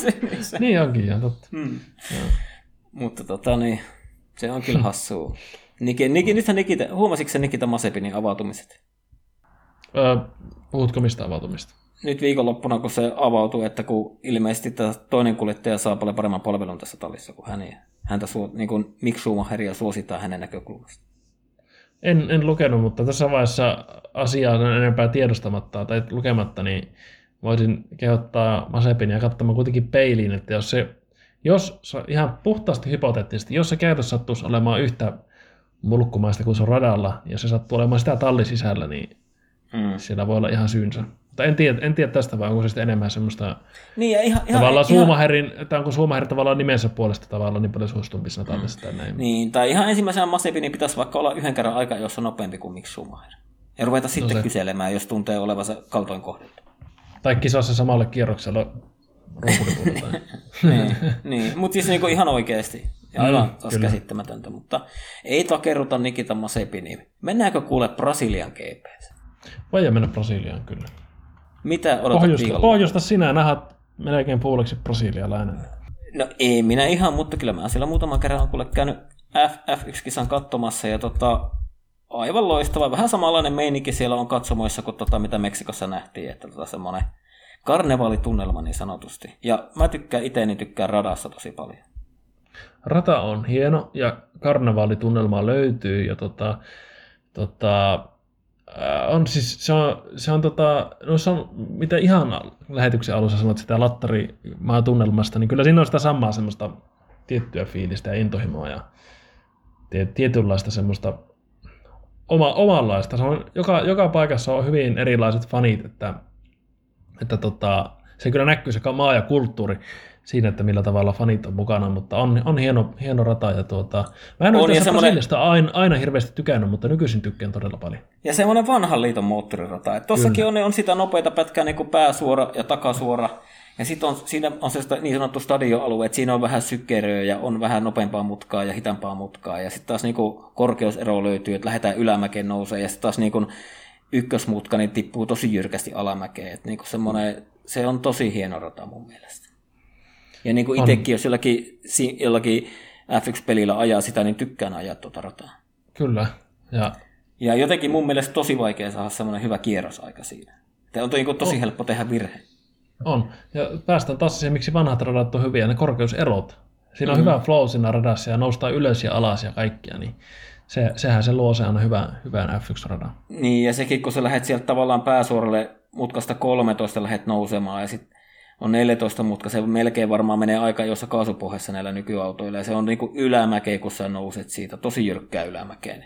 A: se,
B: niin onkin ihan totta.
A: Mm. Mutta tota niin, se on kyllä hassua. Niki, Niki, nythän Nikita, huomasitko se Nikita Mazepinin avautumiset?
B: Öö, puhutko mistä avautumista?
A: Nyt viikonloppuna, kun se avautui, että kun ilmeisesti tämä toinen kuljettaja saa paljon paremman palvelun tässä tallissa kuin hän, ja häntä suo, niin kuin Mick Schumacheria suositaan hänen näkökulmasta.
B: En, en lukenut, mutta tässä vaiheessa asiaa sen enempää tiedostamatta tai lukematta, niin voisin kehottaa Masepinia katsomaan kuitenkin peiliin, että jos se, jos ihan puhtaasti hypoteettisesti, jos se käytös sattuisi olemaan yhtä mulkkumaista kuin se on radalla, ja se sattuu olemaan sitä tallin sisällä, niin
A: Mm.
B: siellä voi olla ihan syynsä. Mutta en tiedä, en tiedä tästä, vai onko se sitten enemmän semmoista
A: Niin, ja ihan, ihan,
B: tavallaan
A: ihan,
B: Suomaherin, että onko Suomaher tavallaan nimensä puolesta tavallaan niin paljon suostumpi siinä tallissa tai näin.
A: Niin, tai ihan ensimmäisenä Mazepinin pitäisi vaikka olla yhden kerran aika, jos on nopeampi kuin Mick Schumacher. Ja ruveta sitten
B: se-
A: kyselemään, jos tuntee olevansa kaltoin kohdeltu.
B: Tai kisassa samalle kierroksella
A: niin, niin. mutta siis niinku ihan oikeasti. Ja aivan
B: Mm,
A: taas
B: kyllä.
A: käsittämätöntä, mutta ei takerruta Nikita Mazepiniin. Mennäänkö kuule Brasilian GPs?
B: Voi mennä Brasiliaan kyllä.
A: Mitä odotat
B: Pohjoista,
A: viikolla?
B: pohjoista sinä nähät melkein puoleksi brasilialainen.
A: No ei minä ihan, mutta kyllä mä siellä muutaman kerran kuule käynyt F1-kisan katsomassa ja tota, aivan loistava. Vähän samanlainen meininki siellä on katsomoissa kuin tota, mitä Meksikossa nähtiin, että tota semmoinen karnevaalitunnelma niin sanotusti. Ja mä tykkään itse, niin tykkään radassa tosi paljon.
B: Rata on hieno ja karnevaalitunnelmaa löytyy ja tota, tota, on siis, se on, se on tota, no se on, mitä ihan lähetyksen alussa sanoit sitä lattarimaa tunnelmasta, niin kyllä siinä on sitä samaa semmoista tiettyä fiilistä ja intohimoa ja tietynlaista semmoista oma, omanlaista. Se on, joka, joka paikassa on hyvin erilaiset fanit, että, että tota, se kyllä näkyy se maa ja kulttuuri siinä, että millä tavalla fanit on mukana, mutta on, on hieno, hieno rata. Ja tuota, mä en ole semmoinen... Aina, aina hirveästi tykännyt, mutta nykyisin tykkään todella paljon.
A: Ja semmoinen vanhan liiton moottorirata. Että tossakin on, on sitä nopeita pätkää niin kuin pääsuora ja takasuora. Ja sitten on, siinä on se niin sanottu stadioalue, että siinä on vähän sykeröä ja on vähän nopeampaa mutkaa ja hitaampaa mutkaa. Ja sitten taas niin kuin korkeusero löytyy, että lähdetään ylämäkeen nousee ja sitten taas niin kuin ykkösmutka niin tippuu tosi jyrkästi alamäkeen. Että niin kuin semmoinen, se on tosi hieno rata mun mielestä. Ja niin kuin itsekin, jos jollakin, jollakin F1-pelillä ajaa sitä, niin tykkään ajaa tuota rataa.
B: Kyllä. Ja,
A: ja jotenkin mun mielestä tosi vaikea saada semmoinen hyvä kierrosaika siinä. Tämä on niin tosi on. helppo tehdä virhe.
B: On. Ja päästään taas siihen, miksi vanhat radat on hyviä, ne korkeuserot. Siinä on mm-hmm. hyvä flow siinä radassa ja noustaan ylös ja alas ja kaikkia, niin se, sehän se luo se aina hyvän, hyvän F1-radan.
A: Niin, ja sekin, kun sä lähdet sieltä tavallaan pääsuoralle mutkasta 13 lähdet nousemaan ja sitten on 14 mutka, se melkein varmaan menee aika jossa kaasupohjassa näillä nykyautoilla, ja se on niin kuin ylämäkeä, kun sä nouset siitä, tosi jyrkkää ylämäkeen.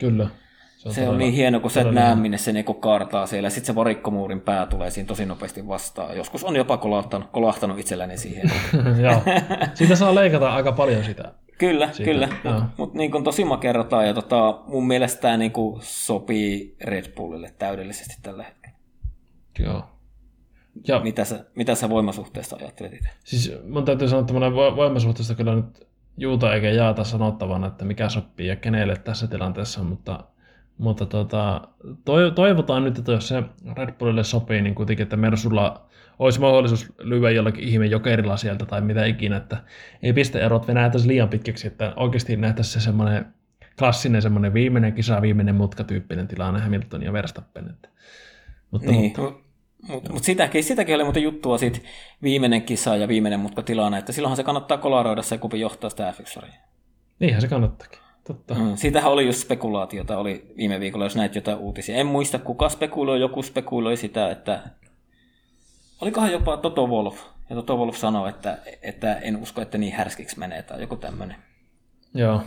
B: Kyllä.
A: Se on, se on niin hieno, kun sä et näe, minne se niinku kaartaa siellä. Sitten se varikkomuurin pää tulee siinä tosi nopeasti vastaan. Joskus on jopa kolahtanut, kolahtanut itselläni siihen.
B: Joo. Siitä saa leikata aika paljon sitä.
A: Kyllä, siitä. kyllä. Mutta mut niin tosi makerataan ja tota, mun mielestä tämä niin sopii Red Bullille täydellisesti tällä hetkellä.
B: Joo.
A: Ja, mitä, sä, mitä sä voimasuhteesta ajattelet itse?
B: Siis mun täytyy sanoa, että voimasuhteesta kyllä nyt juuta eikä jaata sanottavana, että mikä sopii ja kenelle tässä tilanteessa, mutta mutta tota, toivotaan nyt, että jos se Red Bullille sopii, niin kuitenkin, että Mersulla olisi mahdollisuus lyödä jollakin ihme jokerilla sieltä tai mitä ikinä, että ei pisteerot venähtäisi liian pitkäksi, että oikeasti nähtäisi se semmoinen klassinen semmoinen viimeinen kisa, viimeinen mutka tyyppinen tilanne Hamilton ja Verstappen. Että,
A: mutta, niin. mutta, mutta mut sitäkin, sitäkin oli muuten juttua siitä viimeinen kisa ja viimeinen mutka tilanne, että silloinhan se kannattaa kolaroida se, kupi johtaa sitä f
B: Niinhän se kannattakin. Totta.
A: Mm, siitähän oli just spekulaatiota, oli viime viikolla, jos näit jotain uutisia. En muista, kuka spekuloi, joku spekuloi sitä, että olikohan jopa Toto Wolf. Ja Toto Wolf sanoi, että, että en usko, että niin härskiksi menee tai joku tämmöinen.
B: Joo.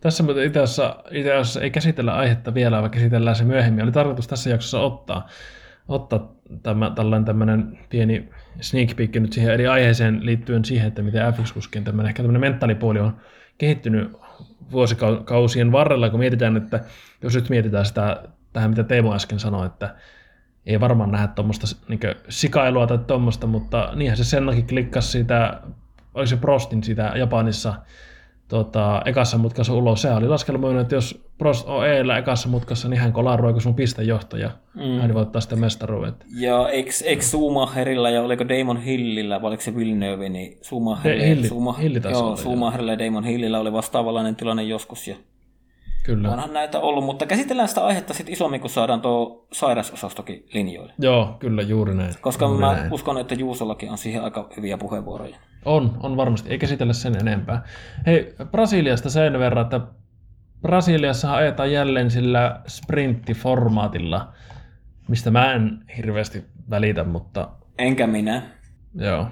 B: Tässä muuten itse asiassa, itse asiassa ei käsitellä aihetta vielä, vaan käsitellään se myöhemmin. Oli tarkoitus tässä jaksossa ottaa, ottaa tämä, tällainen tämmöinen pieni sneak peek nyt siihen eri aiheeseen liittyen siihen, että miten F1-kuskien tämmöinen, ehkä tämmöinen mentaalipuoli on kehittynyt vuosikausien varrella, kun mietitään, että jos nyt mietitään sitä, tähän mitä Teemo äsken sanoi, että ei varmaan nähdä tuommoista niin sikailua tai tuommoista, mutta niinhän se Sennakin klikkasi siitä, oli se Prostin siitä Japanissa tota, ekassa mutkassa ulos. Se oli laskelmoinut, että jos Prost on eellä ekassa mutkassa, niin hän kolaroi, kun sun pistejohtaja. Mm. Hän voittaa sitten mestaruudet.
A: Ja eikö, Schumacherilla ja oliko Damon Hillillä, vai oliko se Villeneuve, niin Schumacherilla,
B: Hilli, Hilli
A: joo, Schumacherilla ja Damon Hillillä oli vastaavallainen tilanne joskus. Ja
B: Kyllä.
A: Onhan näitä ollut, mutta käsitellään sitä aihetta sitten isommin, kun saadaan tuo sairasosastokin linjoille.
B: Joo, kyllä juuri näin.
A: Koska
B: juuri
A: mä
B: näin.
A: uskon, että Juusollakin on siihen aika hyviä puheenvuoroja.
B: On, on varmasti. Ei käsitellä sen enempää. Hei, Brasiliasta sen verran, että Brasiliassa ajetaan jälleen sillä sprinttiformaatilla, mistä mä en hirveästi välitä, mutta...
A: Enkä minä.
B: Joo.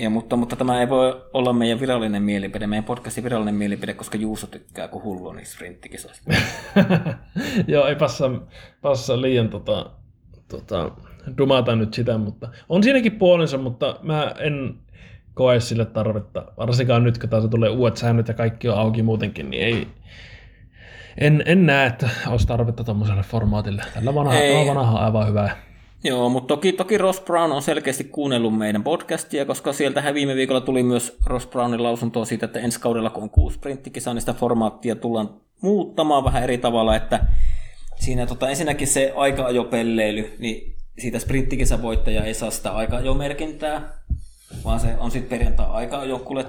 A: Ja, mutta, mutta tämä ei voi olla meidän virallinen mielipide, meidän podcastin virallinen mielipide, koska Juuso tykkää kuin hullu niin sprinttikisoista.
B: Joo, ei passa, passa liian tota, tota, dumata nyt sitä, mutta on siinäkin puolensa, mutta mä en koe sille tarvetta. Varsinkaan nyt, kun taas tulee uudet säännöt ja kaikki on auki muutenkin, niin ei, en, en näe, että olisi tarvetta tuommoiselle formaatille. Tällä vanha, ei. vanha on aivan hyvä.
A: Joo, mutta toki, toki Ross Brown on selkeästi kuunnellut meidän podcastia, koska sieltähän viime viikolla tuli myös Ross Brownin lausuntoa siitä, että ensi kaudella kun on kuusi sprinttikisa, niin sitä formaattia tullaan muuttamaan vähän eri tavalla, että siinä tota, ensinnäkin se aika-ajopelleily, niin siitä sprinttikisa voittaja ei saa sitä aika-ajomerkintää, vaan se on sitten perjantai aika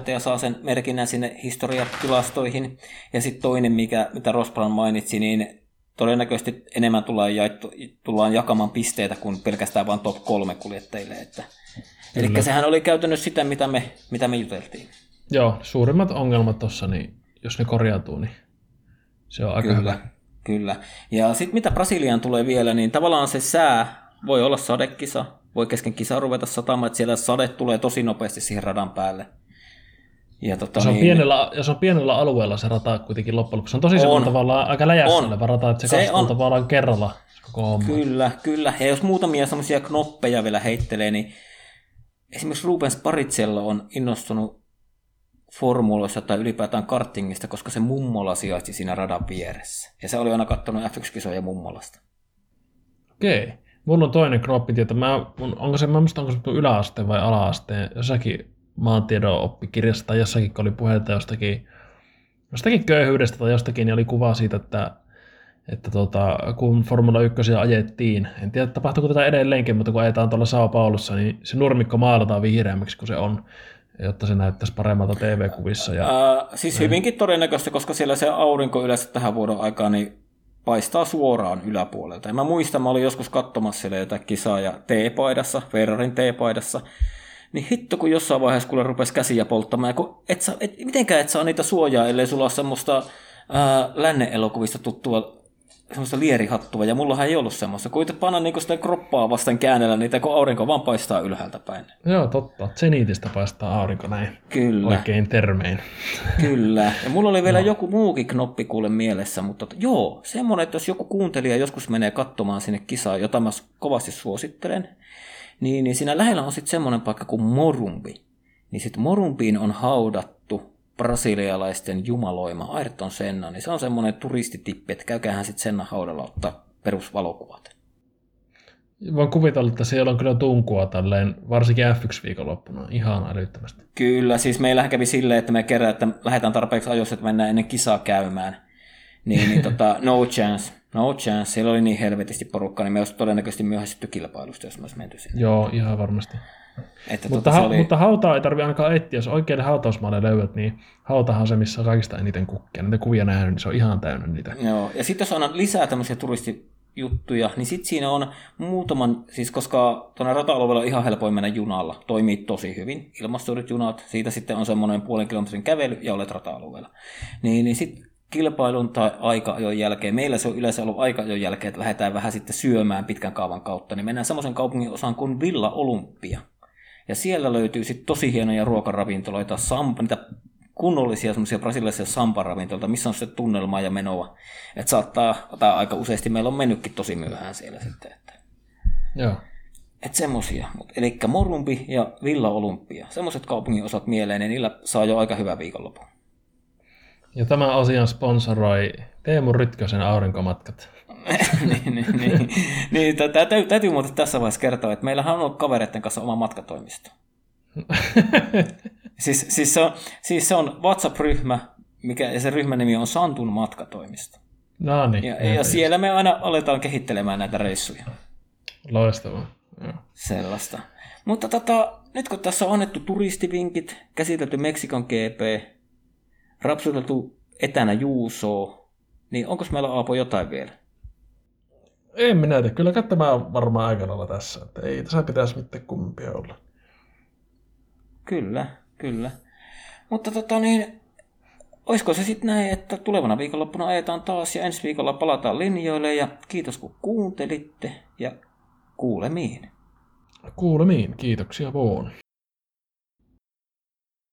A: ja saa sen merkinnän sinne historiatilastoihin. Ja sitten toinen, mikä, mitä Rosbran mainitsi, niin todennäköisesti enemmän tullaan, jaettu, tullaan jakamaan pisteitä kuin pelkästään vain top kolme kuljettajille. Että, eli sehän oli käytännössä sitä, mitä me, mitä me juteltiin.
B: Joo, suurimmat ongelmat tuossa, niin jos ne korjautuu, niin se on aika
A: kyllä,
B: hyvä.
A: Kyllä. Ja sitten mitä Brasiliaan tulee vielä, niin tavallaan se sää voi olla sadekisa, voi kesken kisaa ruveta satamaan, että siellä sade tulee tosi nopeasti siihen radan päälle. Ja, tota,
B: Se on,
A: niin,
B: pienellä, ja se on pienellä alueella se rata kuitenkin loppujen lopuksi. Se on tosi semmoinen tavallaan aika läjässä
A: On.
B: oleva rata, että se,
A: Se on.
B: tavallaan kerralla koko homma.
A: Kyllä, kyllä. Ja jos muutamia semmoisia knoppeja vielä heittelee, niin esimerkiksi Rubens Paritsello on innostunut formuloissa tai ylipäätään kartingista, koska se mummola sijaitsi siinä radan vieressä. Ja se oli aina katsonut F1-kisoja mummolasta.
B: Okei. Mulla on toinen kroppitieto. Mä, onko se, mä muista, onko se yläasteen vai alaasteen, jossakin maantiedon oppikirjassa tai jossakin, kun oli puhetta jostakin, jostakin köyhyydestä tai jostakin, niin oli kuva siitä, että, että tota, kun Formula 1 ajettiin, en tiedä tapahtuuko tätä edelleenkin, mutta kun ajetaan tuolla Sao Paulossa, niin se nurmikko maalataan vihreämmäksi kuin se on, jotta se näyttäisi paremmalta TV-kuvissa. Ja,
A: Ää, siis hyvinkin todennäköistä, koska siellä se aurinko yleensä tähän vuoden aikaan niin paistaa suoraan yläpuolelta. Ja mä muistan, mä olin joskus katsomassa siellä jotain kisaa ja T-paidassa, Ferrarin T-paidassa, niin hitto, kun jossain vaiheessa kuule rupesi käsiä polttamaan, ja kun et saa, et, mitenkään et saa niitä suojaa, ellei sulla ole semmoista ää, lännen-elokuvista tuttua semmoista lierihattua, ja mullahan ei ollut semmoista. Kuitenkin panna niinku sitä kroppaa vasten käännellä niitä, kun aurinko vaan paistaa ylhäältä päin.
B: Joo, totta. Zenitistä paistaa aurinko näin.
A: Kyllä.
B: Oikein termein.
A: Kyllä. Ja mulla oli vielä no. joku muukin knoppi kuule mielessä, mutta joo, semmoinen, että jos joku kuuntelija joskus menee katsomaan sinne kisaan, jota mä kovasti suosittelen, niin, niin siinä lähellä on sitten semmoinen paikka kuin Morumbi. Niin sitten Morumbiin on haudattu brasilialaisten jumaloima Ayrton Senna, niin se on semmoinen turistitippi, että käykäähän sitten Senna haudalla ottaa perusvalokuvat.
B: Voin kuvitella, että siellä on kyllä tunkua tälleen, varsinkin F1-viikonloppuna, ihan älyttömästi.
A: Kyllä, siis meillähän kävi silleen, että me kerran, että lähdetään tarpeeksi ajoissa, että mennään ennen kisaa käymään. Niin, niin tota, no chance, no chance. Siellä oli niin helvetisti porukkaa, niin me olisi todennäköisesti myöhästytty kilpailusta, jos me olisi menty sinne.
B: Joo, ihan varmasti.
A: Että
B: Mutta,
A: se
B: ha-
A: oli...
B: mutta hautaa ei tarvitse ainakaan etsiä, jos oikealle hautausmaalle löydät, niin hautahan on se, missä on kaikista eniten kukkia. Niitä kuvia nähnyt, niin se on ihan täynnä niitä.
A: Joo, ja sitten jos on lisää tämmöisiä turistijuttuja, niin sitten siinä on muutaman, siis koska tuonne rata-alueella on ihan helpoin mennä junalla, toimii tosi hyvin, ilmastoidut junat, siitä sitten on semmoinen puolen kilometrin kävely ja olet rata-alueella. Niin, niin sitten kilpailun tai aika-ajon jälkeen, meillä se on yleensä ollut aika-ajon jälkeen, että lähdetään vähän sitten syömään pitkän kaavan kautta, niin mennään semmoisen kaupungin osaan kuin Villa Olympia. Ja siellä löytyy sitten tosi hienoja ruokaravintoloita, samp- niitä kunnollisia semmoisia brasilialaisia samparavintoloita, missä on sitten tunnelmaa ja menoa. Että saattaa, tai aika useasti meillä on mennytkin tosi myöhään siellä sitten. Että,
B: Joo.
A: että semmosia. Eli Morumbi ja Villa Olympia, semmoiset kaupungin osat mieleen, niin niillä saa jo aika hyvä viikonloppu.
B: Ja tämä asian sponsoroi Teemu Rytkösen aurinkomatkat.
A: niin, niin, niin, niin tä- tä- täytyy, täytyy muuten tässä vaiheessa kertoa, että meillähän on ollut kavereiden kanssa oma matkatoimisto. Siis, siis, se on, siis se on WhatsApp-ryhmä, mikä, ja se ryhmän nimi on Santun matkatoimisto.
B: no niin.
A: Ja, ja siellä me aina aletaan kehittelemään näitä reissuja.
B: Loistavaa. Joo.
A: Sellaista. Mutta tota, nyt kun tässä on annettu turistivinkit, käsitelty Meksikon GP, rapsuteltu etänä Juusoa, niin onko meillä Aapo jotain vielä?
B: En minä tiedä. Kyllä on varmaan aika lailla tässä. Että ei tässä pitäisi mitään kummempia olla.
A: Kyllä, kyllä. Mutta tota niin, olisiko se sitten näin, että tulevana viikonloppuna ajetaan taas ja ensi viikolla palataan linjoille ja kiitos kun kuuntelitte ja kuulemiin.
B: Kuulemiin. Kiitoksia vaan.